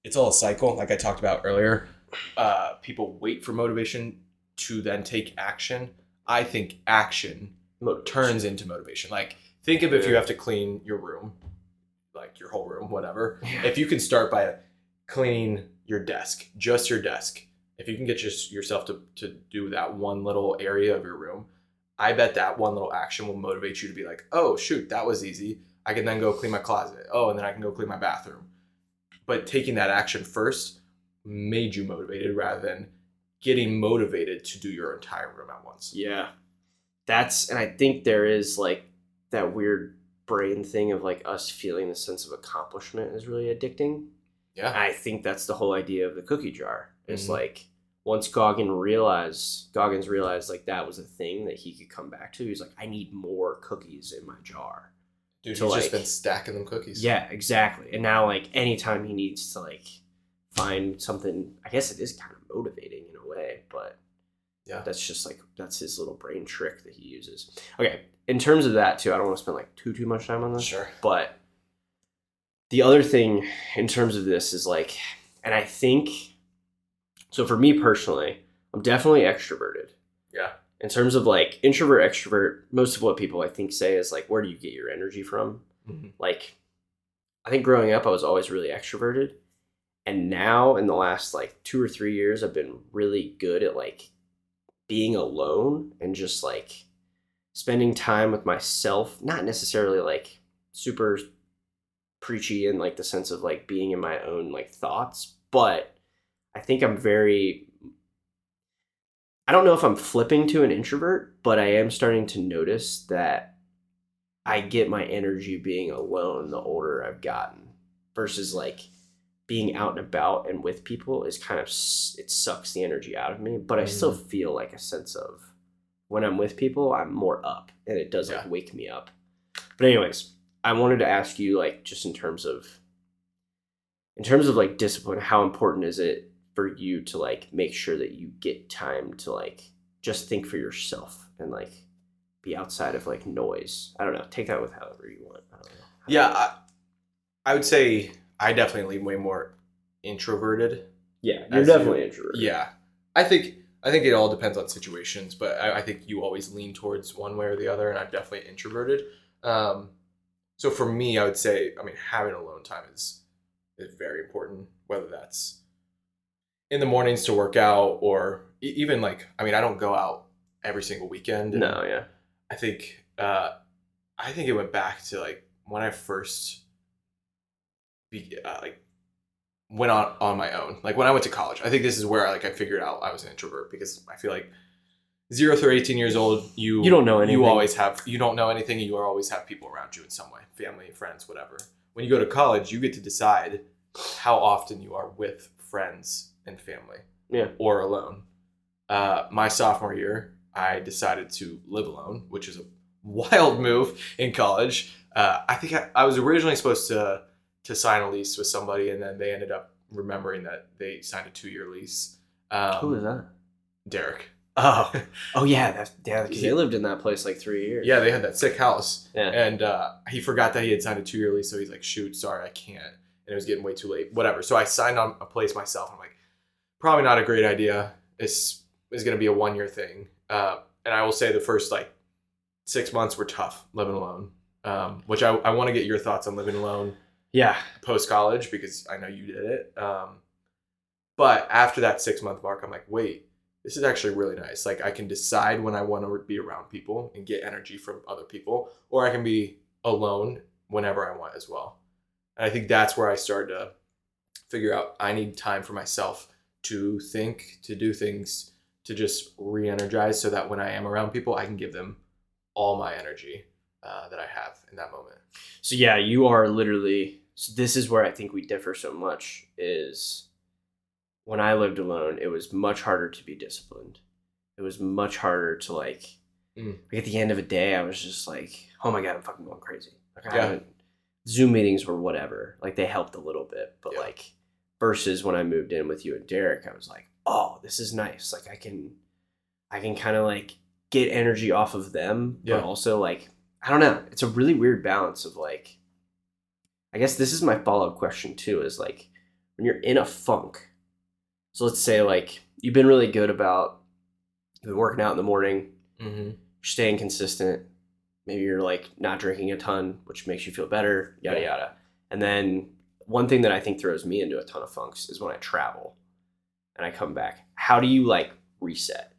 it's all a cycle, like I talked about earlier. Uh, people wait for motivation to then take action. I think action turns into motivation. Like think of if you have to clean your room, like your whole room, whatever. Yeah. If you can start by cleaning your desk, just your desk. If you can get just yourself to, to do that one little area of your room, I bet that one little action will motivate you to be like, oh shoot, that was easy. I can then go clean my closet. Oh, and then I can go clean my bathroom. But taking that action first made you motivated rather than getting motivated to do your entire room at once. Yeah. That's and I think there is like that weird brain thing of like us feeling the sense of accomplishment is really addicting. Yeah. I think that's the whole idea of the cookie jar. It's Mhm. like once Goggin realized Goggins realized like that was a thing that he could come back to, he's like, I need more cookies in my jar. Dude, To, he's like- just been stacking them cookies. Yeah, exactly. And now like anytime he needs to like find something I guess it is kind of motivating in a way, but Yeah. that's just like that's his little brain trick that he uses. Okay, in terms of that too, I don't want to spend like too too much time on this. Sure. But the other thing in terms of this is like, and I think so for me personally, I'm definitely extroverted. Yeah. In terms of like introvert, extrovert, most of what people I think say is like, where do you get your energy from? Mhm. Like, I think growing up, I was always really extroverted. And now in the last like two or three years, I've been really good at like being alone and just like spending time with myself, not necessarily like super preachy in like the sense of like being in my own like thoughts, but I think I'm very I don't know if I'm flipping to an introvert, but I am starting to notice that I get my energy being alone the older I've gotten versus like being out and about and with people is kind of it sucks the energy out of me, but I still mm. feel like a sense of when I'm with people, I'm more up and it does like wake me up. But anyways, I wanted to ask you like just in terms of in terms of like discipline, how important is it for you to like make sure that you get time to like just think for yourself and like be outside of like noise? I don't know. Take that with however you want. I don't know. Yeah, I, I would say I definitely lean way more introverted Yeah, you're As you- definitely introverted. Yeah, I think I think it all depends on situations, but I, I think you always lean towards one way or the other, and I'm definitely introverted. Um, so for me, I would say, I mean, having alone time is is very important. Whether that's in the mornings to work out, or even like, I mean, I don't go out every single weekend. No, yeah. I think uh, I think it went back to like when I first be, uh, like went on on my own. Like when I went to college, I think this is where I, like I figured out I was an introvert because I feel like zero through eighteen years old, you You don't know anything. You always have you don't know anything. and You always have people around you in some way, family, friends, whatever. When you go to college, you get to decide how often you are with friends and family, Yeah. or alone. Uh, my sophomore year, I decided to live alone, which is a wild move in college. Uh, I think I, I was originally supposed to to sign a lease with somebody, and then they ended up remembering that they signed a two year lease. Um, Who is that? Derek. Oh, oh yeah, that's yeah. Because they lived in that place like three years. Yeah, they had that sick house, yeah. and uh, he forgot that he had signed a two year lease. So he's like, "Shoot, sorry, I can't." And it was getting way too late. Whatever. So I signed on a place myself. I'm like, probably not a great idea. This is going to be a one year thing. Uh, and I will say the first like six months were tough living alone. Um, which I, I want to get your thoughts on living alone Yeah. post college because I know you did it. Um, but after that six month mark, I'm like, wait, this is actually really nice. Like I can decide when I want to be around people and get energy from other people, or I can be alone whenever I want as well. And I think that's where I started to figure out I need time for myself to think, to do things, to just re-energize, so that when I am around people, I can give them all my energy uh, that I have in that moment. So yeah, you are literally. So this is where I think we differ so much. Is when I lived alone, it was much harder to be disciplined. It was much harder to like. Mm. Like at the end of a day, I was just like, "Oh my god, I'm fucking going crazy." Like Yeah. Zoom meetings were whatever. Like they helped a little bit, but Yeah. like versus when I moved in with you and Derek, I was like, "Oh, this is nice. Like I can, I can kind of like get energy off of them, Yeah. but also like I don't know. It's a really weird balance of like. I guess this is my follow up question too. Is like when you're in a funk. So let's say like you've been really good about you've been working out in the morning, Mm-hmm. you're staying consistent. Maybe you're like not drinking a ton, which makes you feel better, yada Yeah. yada. And then one thing that I think throws me into a ton of funks is when I travel and I come back. How do you like reset?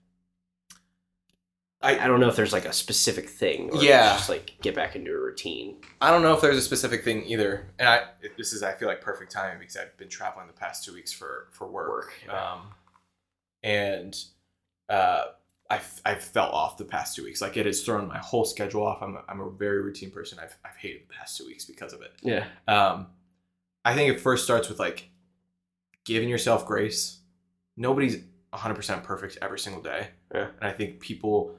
I, I don't know if there's like a specific thing. Or Yeah. just like get back into a routine. I don't know if there's a specific thing either, and I this is I feel like perfect timing because I've been traveling the past two weeks for for work, Work, yeah. um, and uh, I've I've fell off the past two weeks. Like it has thrown my whole schedule off. I'm a, I'm a very routine person. I've I've hated the past two weeks because of it. Yeah. Um, I think it first starts with like giving yourself grace. Nobody's 100% perfect every single day. Yeah. And I think people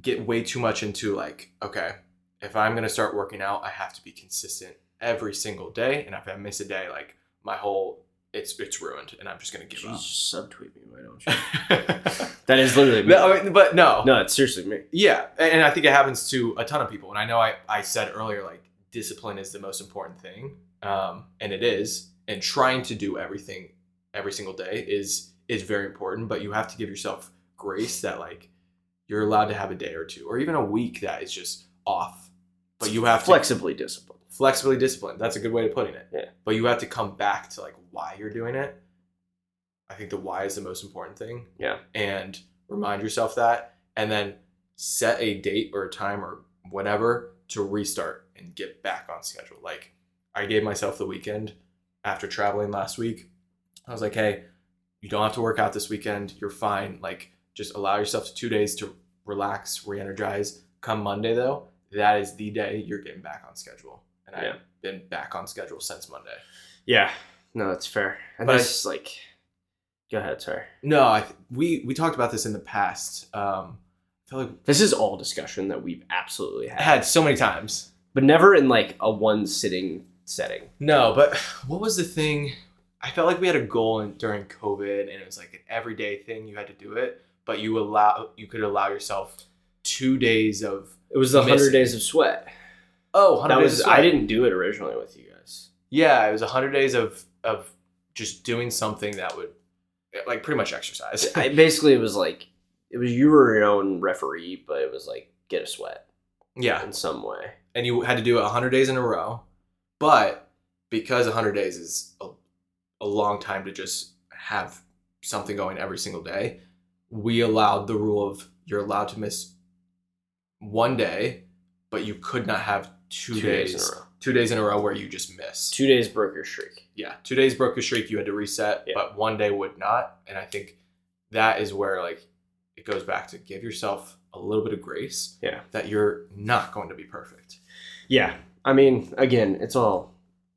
get way too much into like, okay, if I'm going to start working out, I have to be consistent every single day. And if I miss a day, like my whole, it's, it's ruined and I'm just going to give Jeez, up. subtweet me, why don't you? That is literally me. No, I mean, but no, No, it's seriously me. yeah, and and I think it happens to a ton of people. And I know I, I said earlier, like discipline is the most important thing, um, and it is. And trying to do everything every single day is is very important. But you have to give yourself grace that like you're allowed to have a day or two, or even a week that is just off. But you have to Flexibly disciplined. flexibly disciplined. That's a good way of putting it. Yeah. But you have to come back to like why you're doing it. I think the why is the most important thing. Yeah. And remind yourself that and then set a date or a time or whatever to restart and get back on schedule. Like I gave myself the weekend after traveling last week. I was like, "Hey, you don't have to work out this weekend. You're fine. Like just allow yourself 2 days to relax, re-energize. Come Monday though, that is the day you're getting back on schedule." And Yeah. I've been back on schedule since Monday. Yeah. No, that's fair. And But this is like go ahead, sorry. No, I we we talked about this in the past. Um, I feel like This is all discussion that we've absolutely had. had so many times. But never in like a one sitting setting. No, but what was the thing? I felt like we had a goal in, during COVID, and it was like an everyday thing. You had to do it, but you allow you could allow yourself two days of It was the hundred days of sweat. oh, 100 That days was. I didn't do it originally with you guys. Yeah, it was hundred days of of just doing something that would like pretty much exercise. I, basically, it was like it was you were your own referee, but it was like get a sweat yeah, in some way. and you had to do it 100 days in a row. But because 100 days is a, a long time to just have something going every single day, we allowed the rule of you're allowed to miss one day, but you could not have two, Two days, days in a row. Two days in a row where you just miss. Two days broke your streak. yeah, two days broke a streak. You had to reset, Yeah. but one day would not. And I think that is where like it goes back to give yourself a little bit of grace. Yeah. that you're not going to be perfect. Yeah, I mean, again, it's all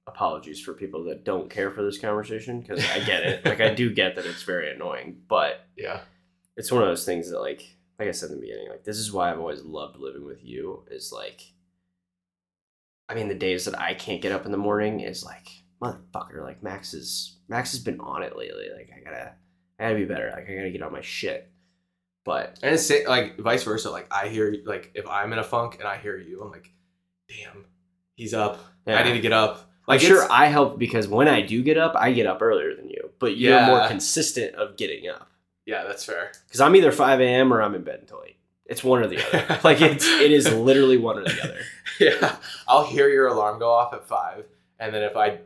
apologies for people that don't care for this conversation because I get it. like I do get that it's very annoying, but Yeah, it's one of those things that like like I said in the beginning, like this is why I've always loved living with you is like I mean the days that I can't get up in the morning is like motherfucker, like Max is Max has been on it lately. Like I gotta I gotta be better. Like I gotta get on my shit. But and it's like vice versa. Like I hear like if I'm in a funk and I hear you, I'm like, damn, he's up. yeah. I need to get up. Like Like sure I help because when I do get up, I get up earlier than you. But you're Yeah. more consistent of getting up. yeah, that's fair. Because I'm either five AM or I'm in bed until eight. It's one or the other. like it's it is literally one or the other. yeah, I'll hear your alarm go off at five, and then if I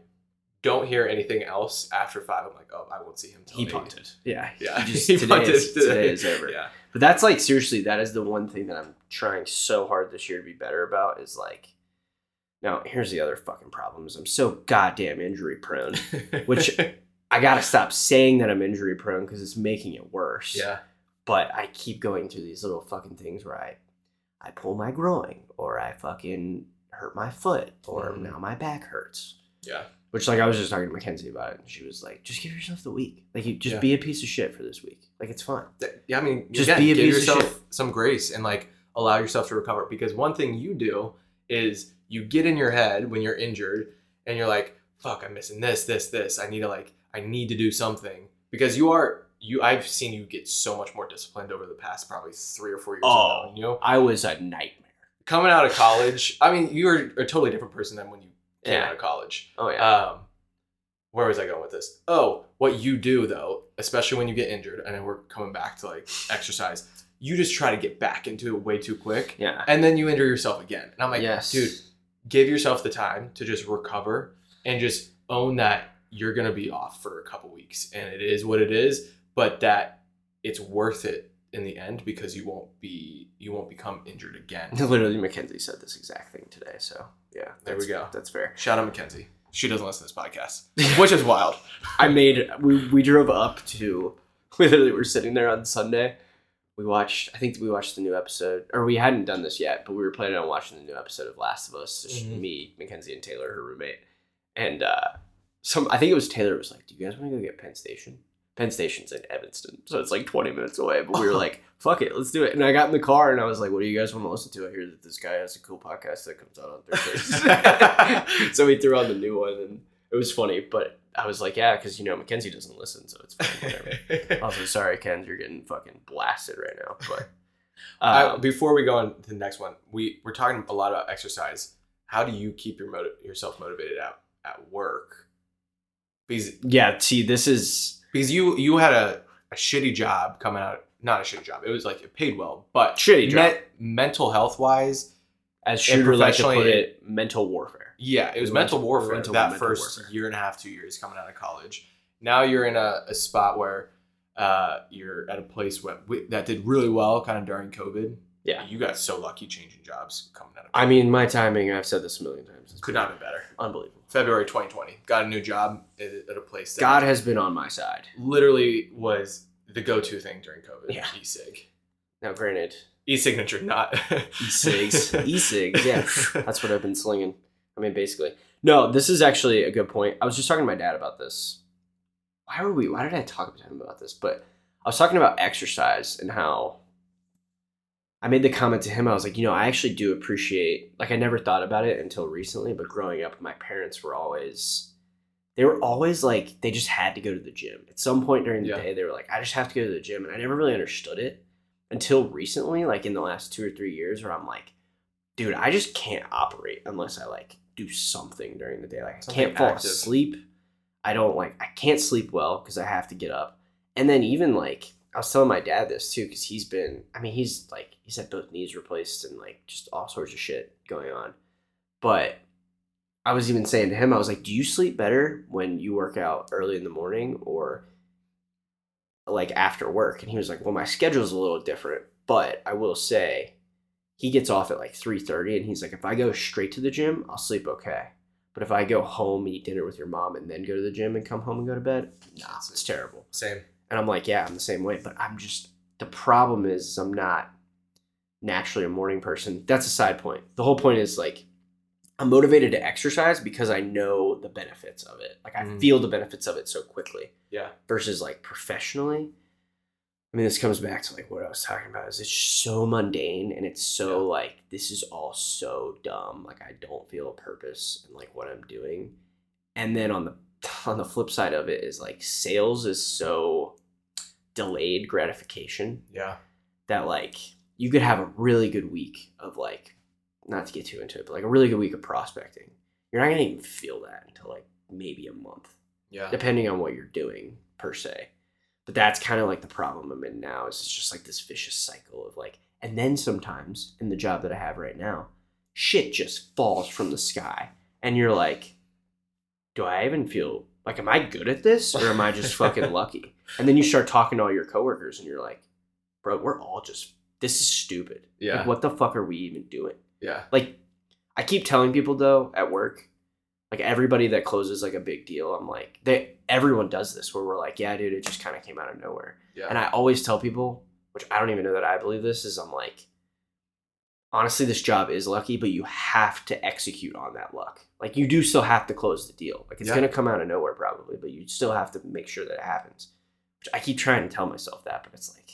don't hear anything else after five, I'm like, oh, I won't see him. Till He eight. punted. Yeah. Yeah, He just, he today, punted is, today. today is over. Yeah, But that's like seriously, that is the one thing that I'm trying so hard this year to be better about is like now here's the other fucking problem is I'm so goddamn injury prone. Which- I gotta stop saying that I'm injury prone because it's making it worse. yeah, But I keep going through these little fucking things where I I pull my groin or I fucking hurt my foot or Mhm. now my back hurts. yeah, Which like I was just talking to Mackenzie about it and she was like, just give yourself the week. Like you just Yeah. be a piece of shit for this week. Like it's fine. Yeah. I mean, Just again, be a give piece of yourself some grace and like allow yourself to recover. Because one thing you do is you get in your head when you're injured and you're like, "Fuck, I'm missing this, this, this. I need to like, I need to do something." Because you are you. I've seen you get so much more disciplined over the past probably three or four years. Oh. knowing you I was a nightmare. coming out of college. I mean, you were a totally different person than when you came Yeah. out of college. Oh yeah. Um, where was I going with this? Oh, what you do though, especially when you get injured, and we're coming back to like exercise, you just try to get back into it way too quick, yeah. and then you injure yourself again. And I'm like, Yes. dude, give yourself the time to just recover and just own that you're gonna be off for a couple weeks, and it is what it is, but that it's worth it in the end because you won't be you won't become injured again. Literally Mackenzie said this exact thing today. So yeah. There we go. That's fair. Shout out Mackenzie. She doesn't listen to this podcast, which is wild. I made we we drove up to we literally were sitting there on Sunday. We watched I think we watched the new episode or we hadn't done this yet, but we were planning on watching the new episode of Last of Us. Mhm. Me, Mackenzie, and Taylor, her roommate. And uh some I think it was Taylor was like, Do you guys want to go get Penn Station? Penn Station's in Evanston, so it's like 20 minutes away. But we were like, fuck it, let's do it. And I got in the car and I was like, what do you guys want to listen to? I hear that this guy has a cool podcast that comes out on Thursdays. so we threw on the new one and it was funny. But I was like, yeah, because, you know, Mackenzie doesn't listen, so it's fine, whatever. also, sorry, Ken, you're getting fucking blasted right now. But I, um, before we go on to the next one, we we're talking a lot about exercise. How do you keep your motiv- yourself motivated at at work? Because yeah, see, this is because you you had a, a shitty job coming out, not a shitty job. It was like it paid well, but Shitty job. mental health wise, as Shooter like to put it, mental warfare. Yeah, it was We mental went to- we warfare. went that mental first warfare. year and a half, two years coming out of college. Now you're in a, a spot where uh, you're at a place where, that did really well, kind of during COVID. Yeah. you got so lucky changing jobs coming out of. I mean, my timing, I've said this a million times. Could not have been better. unbelievable. February 2020. Got a new job at, at a place that God has been on my side. literally was the go-to thing during COVID. Yeah. E-cig. Now, granted, E-signature, not e-cigs, e-cigs, yeah, that's what I've been slinging. I mean, basically, no. This is actually a good point. I was just talking to my dad about this. Why were we? Why did I talk to him about this? But I was talking about exercise and how I made the comment to him. I was like, you know, I actually do appreciate. Like, I never thought about it until recently. But growing up, my parents were always. They were always like they just had to go to the gym. At some point during the Yeah. day, they were like, I just have to go to the gym, and I never really understood it until recently, like in the last two or three years, where I'm like, dude, I just can't operate unless I like do something during the day. Like I can't fall active. asleep. I don't like I can't sleep well because I have to get up. And then even like I was telling my dad this too because he's been I mean he's like he's had both knees replaced and like just all sorts of shit going on. But I was even saying to him I was like, "Do you sleep better when you work out early in the morning or like after work?" And he was like, "Well, my schedule's a little different, but I will say he gets off at like 3:30 and he's like, "If I go straight to the gym, I'll sleep okay." But if I go home, eat dinner with your mom, and then go to the gym and come home and go to bed, nah, it's terrible. Same. And I'm like, yeah, I'm the same way. But I'm just the problem is I'm not naturally a morning person. That's a side point. The whole point is like I'm motivated to exercise because I know the benefits of it. Like I Mm. feel the benefits of it so quickly. Yeah. Versus like professionally. I mean, this comes back to like what I was talking about. Is it's so mundane and it's so like this is all so dumb. Like I don't feel a purpose in like what I'm doing. And then on the on the flip side of it is like sales is so delayed gratification Yeah. that like you could have a really good week of like not to get too into it, but like a really good week of prospecting. You're not gonna even feel that until like maybe a month, Yeah. depending on what you're doing per se. But that's kind of like the problem I'm in now. Is it's just like this vicious cycle of like, and then sometimes in the job that I have right now, shit just falls from the sky, and you're like, do I even feel like am I good at this or am I just fucking lucky? And then you start talking to all your coworkers, and you're like, bro, we're all just this is stupid. Yeah. Like, what the fuck are we even doing? Yeah. Like, I keep telling people though at work, like everybody that closes like a big deal, I'm like, they everyone does this where we're like, yeah, dude, it just kind of came out of nowhere. Yeah. And I always tell people, which I don't even know that I believe this, is I'm like, honestly, this job is lucky, but you have to execute on that luck. Like you do still have to close the deal. Like it's Yeah. gonna come out of nowhere probably, but you still have to make sure that it happens. Which I keep trying to tell myself that, but it's like,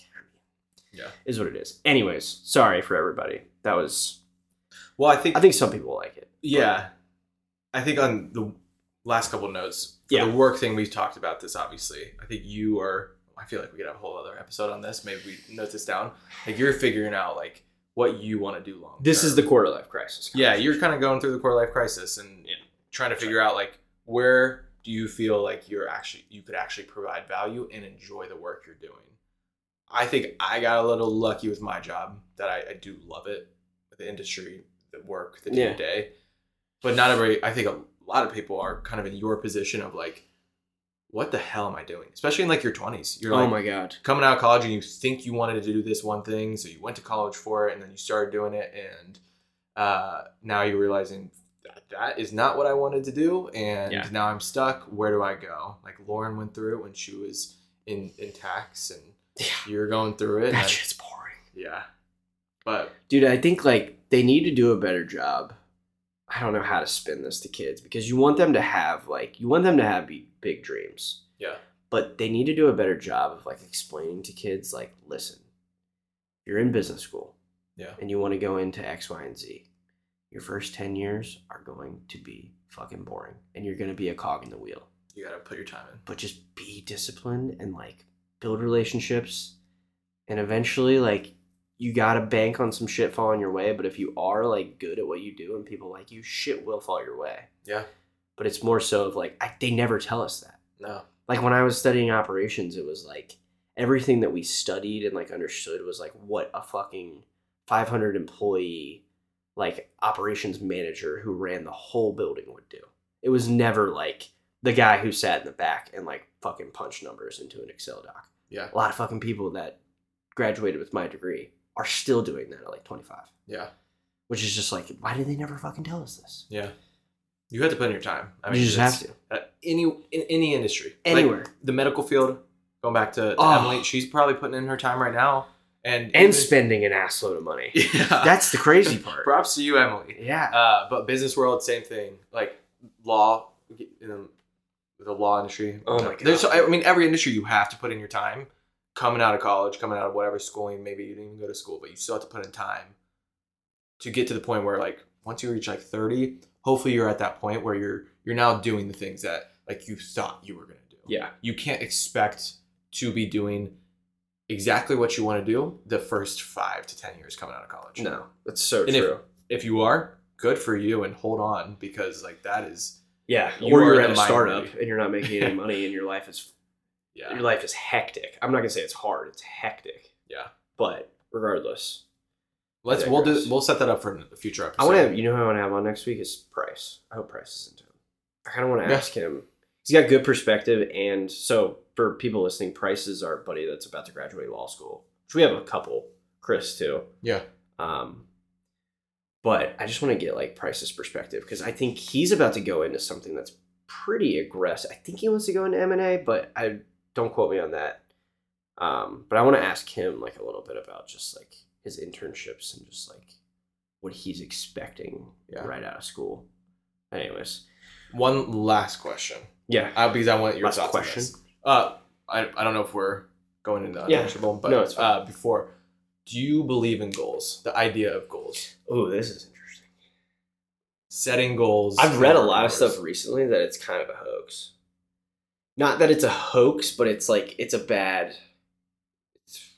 Yeah. is what it is. Anyways, sorry for everybody. That was. Well, I think I think some people like it. Yeah. I think on the last couple notes, for Yeah. the work thing, we've talked about this, obviously. I think you are, I feel like we could have a whole other episode on this. Maybe we note this down. Like, you're figuring out, like, what you want to do long This is the quarter life crisis. Yeah, you're kind of going through the core life crisis and Yeah. trying to figure out, like, where do you feel like you're actually, you could actually provide value and enjoy the work you're doing. I think I got a little lucky with my job that I, I do love it, the industry, the work, the day to day. But not every. I think a lot of people are kind of in your position of like, what the hell am I doing? Especially in like your twenties. You're oh like my god. coming out of college and you think you wanted to do this one thing, so you went to college for it, and then you started doing it, and uh, now you're realizing that that is not what I wanted to do, and Yeah. now I'm stuck. Where do I go? Like Lauren went through it when she was in in tax, and Yeah. you're going through it. That and- shit's boring. yeah, but Dude, I think like they need to do a better job. I don't know how to spin this to kids because you want them to have like you want them to have be big dreams. yeah, But they need to do a better job of like explaining to kids like, listen, you're in business school yeah, and you want to go into X, Y, and Z. Your first 10 years are going to be fucking boring and you're going to be a cog in the wheel. you gotta put your time in. but just be disciplined and like build relationships and eventually like you gotta bank on some shit falling your way but if you are like good at what you do and people like you shit will fall your way. Yeah, but it's more so of like I, they never tell us that. No, like when i was studying operations it was like everything that we studied and like understood was like what a fucking 500 employee like operations manager who ran the whole building would do. It was never like the guy who sat in the back and like fucking punched numbers into an excel doc. Yeah, a lot of fucking people that graduated with my degree are still doing that at like 25 yeah, which is just like why did they never fucking tell us this yeah. You have to put in your time. I mean, you just have to uh, any in any industry, Like, anywhere the medical field. Going back to, to Oh. Emily, she's probably putting in her time right now, and and even- spending an assload of money Yeah, that's the crazy part Props to you, Emily. yeah Uh, but business world, same thing. Like law, you know, the law industry. Oh my god. There's, God. I mean, every industry you have to put in your time. Coming out of college, coming out of whatever schooling, maybe you didn't even go to school, but you still have to put in time to get to the point where, like, once you reach like thirty, hopefully you're at that point where you're you're now doing the things that like you thought you were gonna do. yeah You can't expect to be doing exactly what you want to do the first five to ten years coming out of college. no that's so And if- true if you are good for you and hold on because like that is Yeah, You or you're at a startup and you're not making any money, and your life is Yeah. your life is hectic. I'm not gonna say it's hard; it's hectic. Yeah. But regardless, Let's we'll do we'll set that up for a future episode. I want to you know who I want to have on next week is Price. I hope Price is in town. I kind of want to Yeah. ask him. He's got good perspective, and so for people listening, Price is our buddy that's about to graduate law school. Which we have a couple, Chris too. Yeah. Um, but I just want to get like Price's perspective because I think he's about to go into something that's pretty aggressive. I think he wants to go into M and A, but I don't quote me on that. Um, but I want to ask him like a little bit about just like his internships and just like what he's expecting Yeah. right out of school. Anyways, One last question. yeah, Uh, because I want your Last thoughts on question? Uh, I, I don't know if we're going into Yeah. uncomfortable, but No, it's fine. uh, before, do you believe in goals? The idea of goals, oh, this is interesting. setting goals. I've read a lot of stuff recently that it's kind of a hoax. Not that it's a hoax, but it's like it's a bad. It's,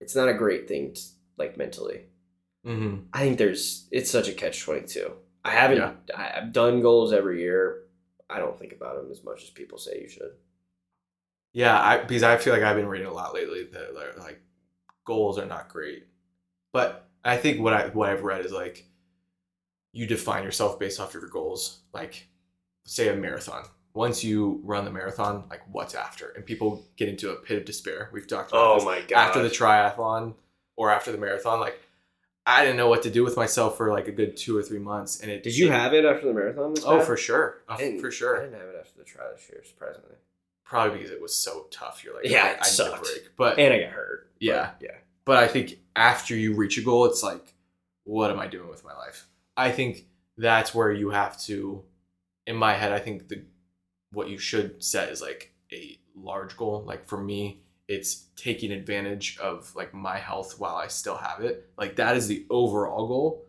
it's not a great thing, to, like mentally. Mhm. I think there's it's such a catch twenty two. I haven't. Yeah. I, I've done goals every year. I don't think about them as much as people say you should. Yeah, I because I feel like I've been reading a lot lately that like goals are not great, but I think what I what I've read is like you define yourself based off of your goals. Like, say a marathon. Once you run the marathon, like what's after? And people get into a pit of despair. We've talked about oh this Oh my god! after the triathlon or after the marathon. Like, I didn't know what to do with myself for like a good two or three months. And it Did you it- have it after the marathon? This Oh, bad? for sure, oh, I didn't- for I didn't have it after the trial this year, surprisingly. Probably because it was so tough. You're like, Yeah, I, it I need a sucked. break. But And I got hurt. but Yeah. yeah. But I think after you reach a goal, it's like, what am I doing with my life? I think that's where you have to, in my head, I think the what you should set is like a large goal. Like for me, it's taking advantage of like my health while I still have it. Like that is the overall goal.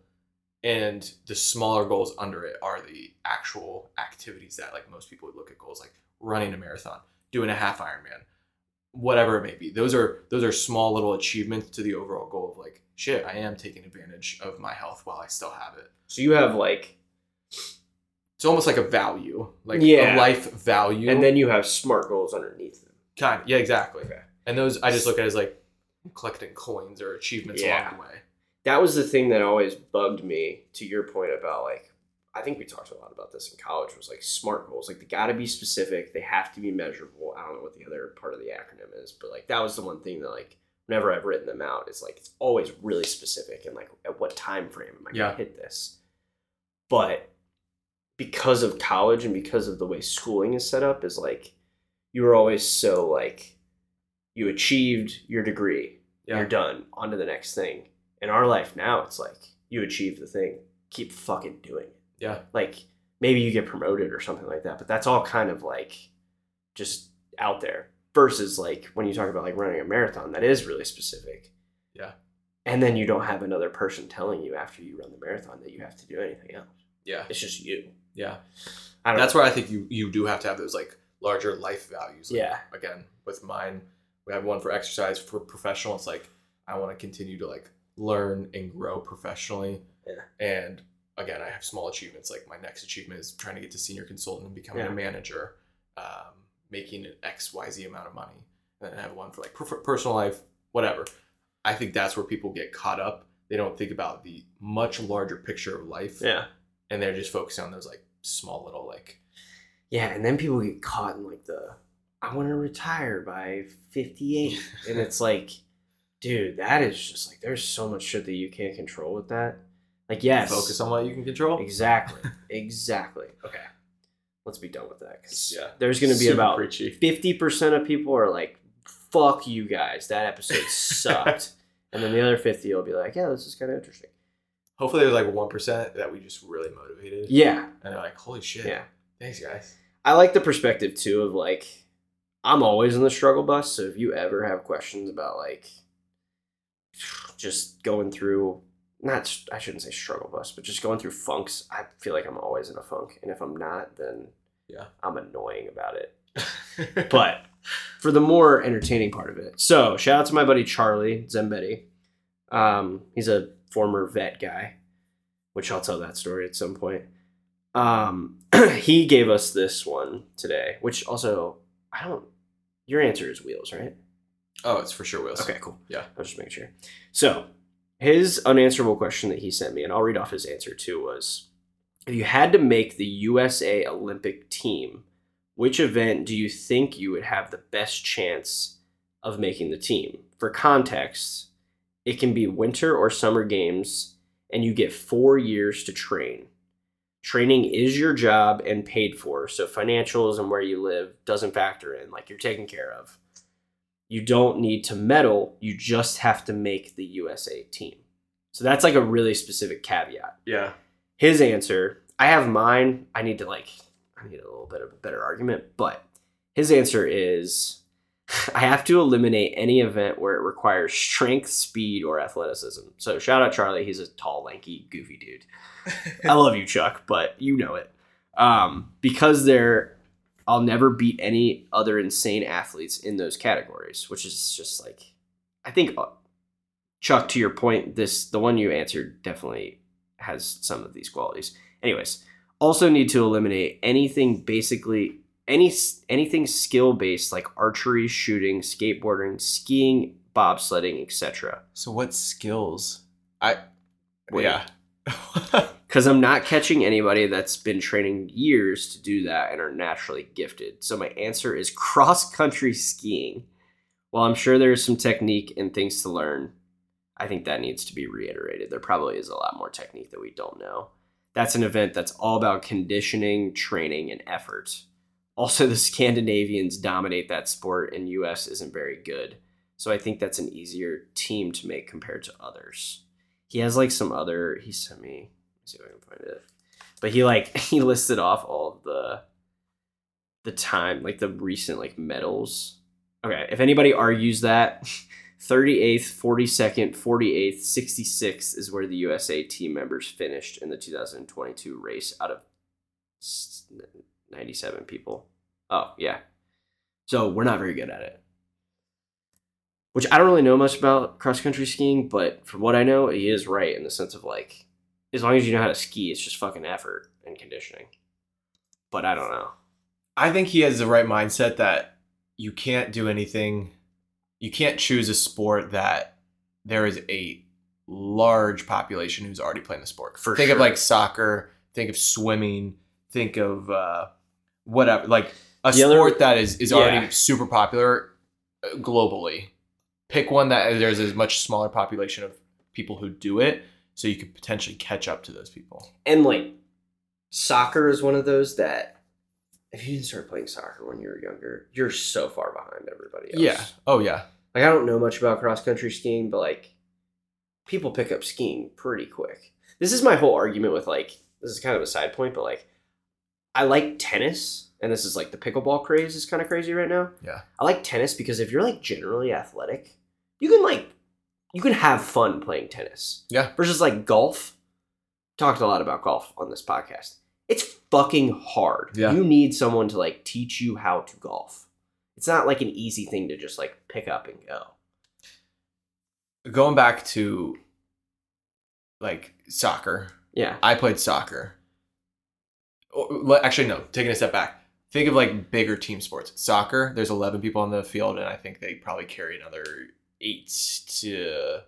And the smaller goals under it are the actual activities that like most people would look at goals like running a marathon, doing a half Ironman, whatever it may be. Those are those are small little achievements to the overall goal of like shit. I am taking advantage of my health while I still have it. So you have like, It's almost like a value, like Yeah. a life value. and then you have smart goals underneath them. kind, yeah, exactly. Okay. And those I just look at as like collecting coins or achievements Yeah. along the way. That was the thing that always bugged me. To your point about like, I think we talked a lot about this in college. Was like smart goals. Like they got to be specific. They have to be measurable. I don't know what the other part of the acronym is, but like that was the one thing that like whenever I've written them out, it's like it's always really specific and like at what time frame am I Yeah. gonna hit this? But because of college and because of the way schooling is set up, is like you were always so like you achieved your degree, Yeah. you're done, on to the next thing. In our life now, it's like you achieve the thing, keep fucking doing it. Yeah. Like maybe you get promoted or something like that, but that's all kind of like just out there. Versus like when you talk about like running a marathon, that is really specific. Yeah. And then you don't have another person telling you after you run the marathon that you have to do anything else. Yeah. It's just you. Yeah. I don't That's where I think you you do have to have those like larger life values. Like, Yeah. Again, with mine, we have one for exercise for professional. It's like I want to continue to like learn and grow professionally. Yeah. And again, I have small achievements. Like my next achievement is trying to get to senior consultant and becoming Yeah. a manager, um, making an X Y Z amount of money. And then I have one for like per- personal life, whatever. I think that's where people get caught up. They don't think about the much larger picture of life, Yeah. and they're just focusing on those like small little like Yeah, and then people get caught in like the I want to retire by 58. and it's like, dude, that is just like there's so much shit that you can't control with that. Like, yes. focus on what you can control. Exactly. exactly. Okay. Let's be done with that. 'cause Yeah. There's going to be Super about preachy. 50% of people are like, fuck you guys. That episode sucked. and then the other 50 will be like, yeah, this is kind of interesting. Hopefully, there's like one percent that we just really motivated. Yeah. and they're like, "Holy shit! Yeah. thanks, guys." I like the perspective too of like I'm always in the struggle bus, so if you ever have questions about like just going through not I shouldn't say struggle bus, but just going through funks, I feel like I'm always in a funk, and if I'm not, then Yeah. I'm annoying about it. But for the more entertaining part of it, so shout out to my buddy Charlie Zembetti. Um, he's a former vet guy, which I'll tell that story at some point. Um, he gave us this one today, which also I don't. Your answer is wheels, right? Oh, it's for sure wheels. Okay, cool. Yeah. I'll just make sure. So, his unanswerable question that he sent me, and I'll read off his answer too, was if you had to make the USA Olympic team, which event do you think you would have the best chance of making the team? For context, it can be winter or summer games, and you get four years to train. Training is your job and paid for, so financials and where you live doesn't factor in, like you're taken care of you don't need to medal you just have to make the usa team so that's like a really specific caveat Yeah. his answer i have mine i need to like i need a little bit of a better argument but his answer is i have to eliminate any event where it requires strength speed or athleticism so shout out charlie he's a tall lanky goofy dude I love you, Chuck, but you know it. Um, because they're, I'll never beat any other insane athletes in those categories, which is just like, I think, uh, Chuck, to your point, this the one you answered definitely has some of these qualities. Anyways, also need to eliminate anything basically any anything skill based like archery, shooting, skateboarding, skiing, bobsledding, etc. So what skills? I Wait. yeah. because I'm not catching anybody that's been training years to do that and are naturally gifted. So my answer is cross country skiing. While I'm sure there's some technique and things to learn, I think that needs to be reiterated. There probably is a lot more technique that we don't know. That's an event that's all about conditioning, training, and effort. Also, the Scandinavians dominate that sport, and US isn't very good. So I think that's an easier team to make compared to others. He has like some other. He sent me. Let's see if I can find it. But he like he listed off all of the the time like the recent like medals. Okay, if anybody argues that 38th, 42nd, 48th, 66th is where the USA team members finished in the 2022 race out of 97 people. Oh, yeah. So we're not very good at it. Which I don't really know much about cross country skiing, but from what I know, he is right in the sense of like, as long as you know how to ski, it's just fucking effort and conditioning. But I don't know. I think he has the right mindset that you can't do anything. You can't choose a sport that there is a large population who's already playing the sport. For think of like soccer. Think of swimming. Think of uh, whatever. Like a The other- sport that is is Yeah. already super popular uh, globally. Pick one that there's a much smaller population of people who do it, so you could potentially catch up to those people. And like, soccer is one of those that if you didn't start playing soccer when you were younger, you're so far behind everybody else. Yeah. Oh yeah. Like I don't know much about cross country skiing, but like people pick up skiing pretty quick. This is my whole argument with like this is kind of a side point, but like I like tennis, and this is like the pickleball craze is kind of crazy right now. Yeah. I like tennis because if you're like generally athletic, you can like you can have fun playing tennis. Yeah. Versus like golf. Talked a lot about golf on this podcast. It's fucking hard. Yeah. You need someone to like teach you how to golf. It's not like an easy thing to just like pick up and go. Going back to like soccer, Yeah. I played soccer. Le- Actually, no. Taking a step back, think of like bigger team sports. Soccer, there's 11 people on the field, and I think they probably carry another eight to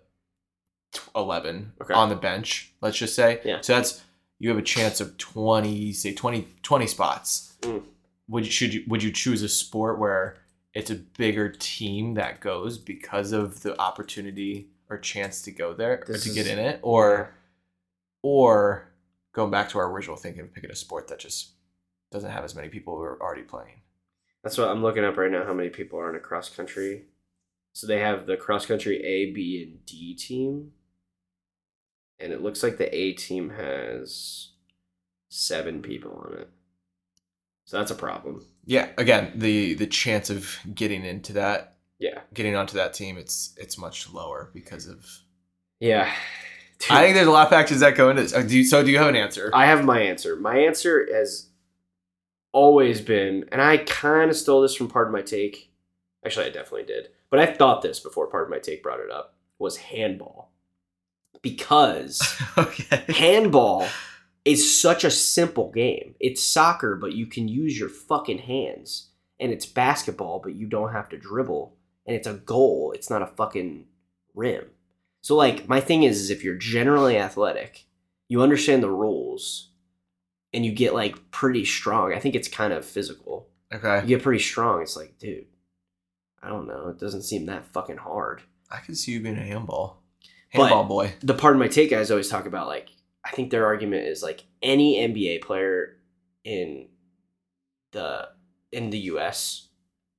11 Okay. on the bench. Let's just say. Yeah. So that's you have a chance of 20, say 20, 20 spots. Mm. Would you should you would you choose a sport where it's a bigger team that goes because of the opportunity or chance to go there or to get in it, or or going back to our original thinking of picking a sport that just doesn't have as many people who are already playing. That's what I'm looking up right now. How many people are in a cross country? So they have the cross country A, B, and D team, and it looks like the A team has seven people on it. So that's a problem. Yeah, again, the the chance of getting into that, Yeah, getting onto that team, it's it's much lower because of. yeah. Dude, I think there's a lot of factors that go into this. Uh, Do you, so? Do you have an answer? I have my answer. My answer has always been, and I kind of stole this from Pardon My Take. Actually, I definitely did, but I thought this before Pardon My Take brought it up was handball, because okay. handball is such a simple game. It's soccer, but you can use your fucking hands. And it's basketball, but you don't have to dribble. And it's a goal. It's not a fucking rim. So like my thing is, is if you're generally athletic, you understand the rules, and you get like pretty strong. I think it's kind of physical. Okay. You get pretty strong. It's like, dude, I don't know. It doesn't seem that fucking hard. I could see you being a handball. But- Handball boy. the Pardon My Take guys always talk about like I think their argument is like any NBA player in the in the US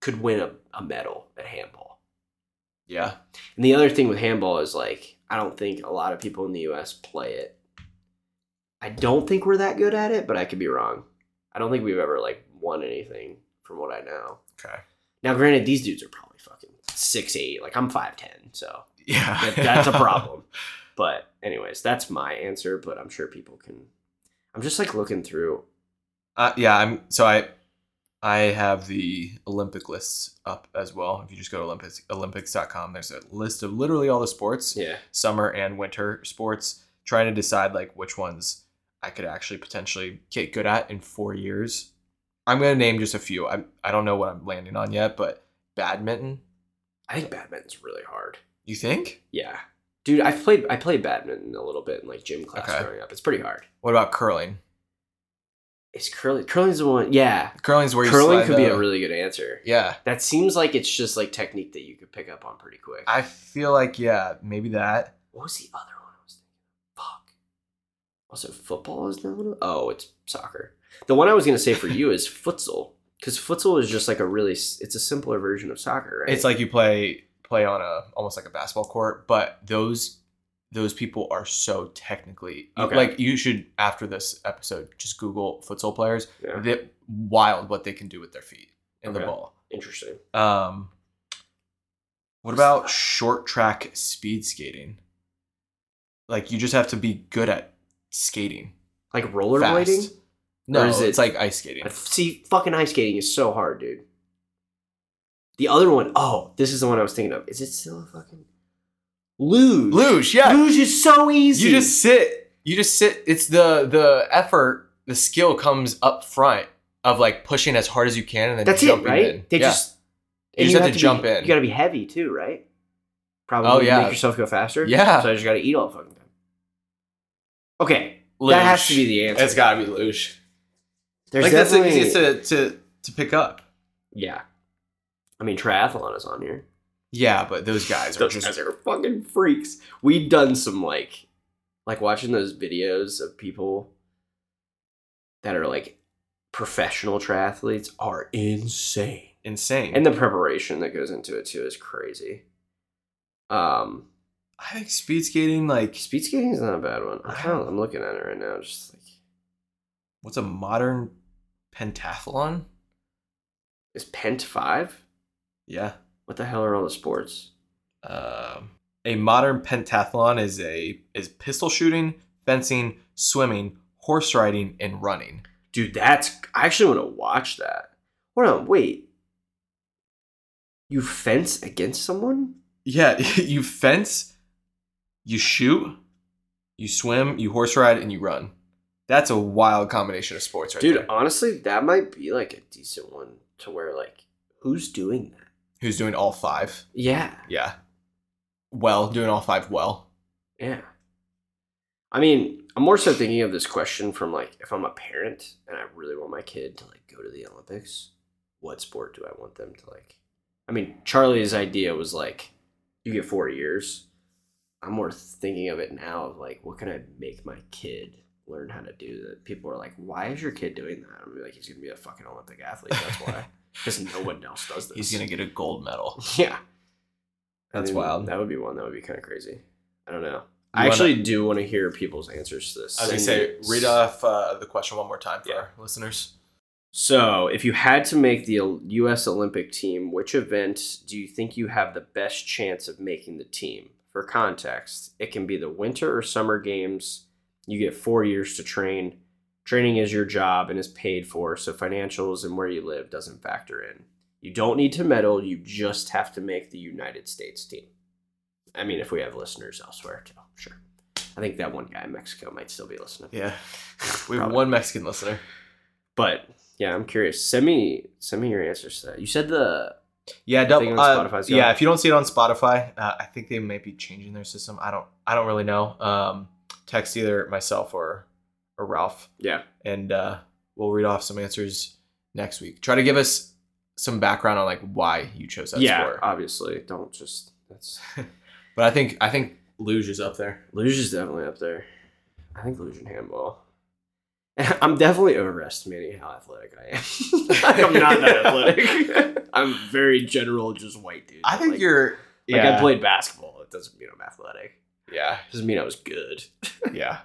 could win a, a medal at handball. Yeah. And the other thing with handball is like I don't think a lot of people in the US play it. I don't think we're that good at it, but I could be wrong. I don't think we've ever like won anything from what I know. Okay. Now granted these dudes are probably fucking six eight. Like I'm five ten, so Yeah. that, that's a problem. But anyways, that's my answer. But I'm sure people can. I'm just like looking through. Uh, yeah, I'm so I I have the Olympic lists up as well. If you just go to Olympics olympics.com, there's a list of literally all the sports, Yeah, summer and winter sports, trying to decide like which ones I could actually potentially get good at in 4 years. I'm going to name just a few. I I don't know what I'm landing on yet, but badminton, I think badminton's really hard. you think? Yeah, dude, I played I played badminton a little bit in like gym class Okay. growing up. It's pretty hard. What about curling? Is curling curling's the one? Yeah, Curling's where you curling could be a really good answer. Yeah. That seems like it's just like technique that you could pick up on pretty quick. I feel like yeah, maybe that. what was the other one I was thinking? Fuck. Also, football is not one. Oh, it's soccer. The one I was gonna say for you is futsal, because futsal is just like a really it's a simpler version of soccer, right? It's like you play play on a almost like a basketball court, but those those people are so technically Okay. like you should after this episode just Google futsal players. Yeah. They're wild what they can do with their feet in the ball. interesting. Um, what about short track speed skating? Like you just have to be good at skating. Like rollerblading. No, it- it's like ice skating. See, fucking ice skating is so hard, dude. The other one, oh, this is the one I was thinking of. Is it still a fucking luge? Luge, yeah. Luge is so easy. You just sit. You just sit. It's the the effort, the skill comes up front of like pushing as hard as you can and then that's it, right? in. They yeah. just You just have to be- jump in. You got to be heavy too, right? Probably Oh, yeah. make yourself go faster. Yeah. So I just got to eat all the fucking time. Okay, Luge. that has to be the answer. It's got to be luge. There's like that's the easiest to, to to pick up. yeah. I mean, triathlon is on here. Yeah, but those guys are Those just guys are fucking freaks. We've done some like, like watching those videos of people that are like professional triathletes are insane, insane. and the preparation that goes into it too is crazy. Um, I think speed skating, like, speed skating is not a bad one. I'm kind of don't- I'm looking at it right now, just like what's a modern pentathlon? is Pent five? Yeah. What the hell are all the sports? Um, a modern pentathlon is a is pistol shooting, fencing, swimming, horse riding, and running. Dude, that's I actually want to watch that. Hold on, wait. You fence against someone? Yeah, you fence, you shoot, you swim, you horse ride, and you run. That's a wild combination of sports, right Dude, there. honestly, that might be like a decent one to where like who's doing that? Who's doing all five? Yeah. Yeah. Well, doing all five well. Yeah. I mean, I'm more so thinking of this question from like if I'm a parent and I really want my kid to like go to the Olympics, what sport do I want them to like? I mean, Charlie's idea was like you get 4 years. I'm more thinking of it now of like what can I make my kid learn how to do that people are like, why is your kid doing that? I'm like, he's gonna be a fucking Olympic athlete. That's why. Because no one else does this. He's gonna get a gold medal. Yeah. That's I mean, wild. That would be one that would be kind of crazy. I don't know. You I wanna- actually do want to hear people's answers to this. As I was gonna say, read off uh, the question one more time for Yeah. our listeners. So, if you had to make the U.S. Olympic team, which event do you think you have the best chance of making the team? For context, it can be the Winter or Summer Games. You get four years to train. Training is your job and is paid for, so financials and where you live doesn't factor in. You don't need to medal, you just have to make the United States team. I mean, if we have listeners elsewhere, too, sure. I think that one guy in Mexico might still be listening. Yeah. We have one Mexican listener. But yeah, I'm curious. Send me send me your answers to that. You said the Yeah, double, uh, yeah. If you don't see it on Spotify, uh, I think they might be changing their system. I don't. I don't really know. Um, text either myself or or Ralph, yeah and uh, we'll read off some answers next week. Try to give us some background on like why you chose that yeah sport. obviously don't just that's But I think I think luge is up there. luge is definitely up there. I think luge and handball. I'm definitely overestimating how athletic I am. I'm not that athletic. I'm very general, just white dude. I think Like- you're. like Yeah. I played basketball. It doesn't mean I'm athletic. Yeah. It doesn't mean I was good. Yeah.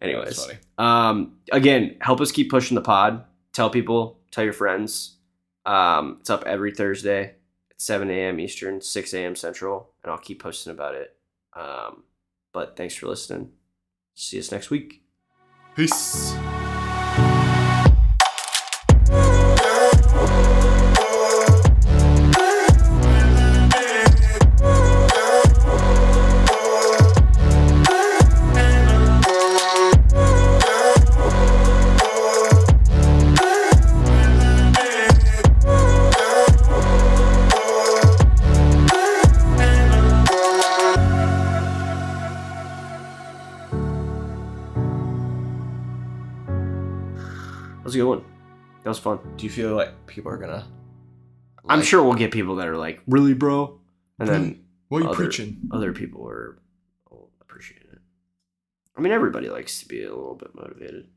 Anyways, funny. Um, again, help us keep pushing the pod. Tell people, tell your friends. Um, it's up every Thursday at 7 a.m. Eastern, 6 a.m. Central, and I'll keep posting about it. Um, but thanks for listening. See us next week. Peace. Do you feel like people are gonna? I'm sure we'll get people that are like, really, bro? And then mm. What are you other- preaching? other people are will appreciate it. I mean, everybody likes to be a little bit motivated.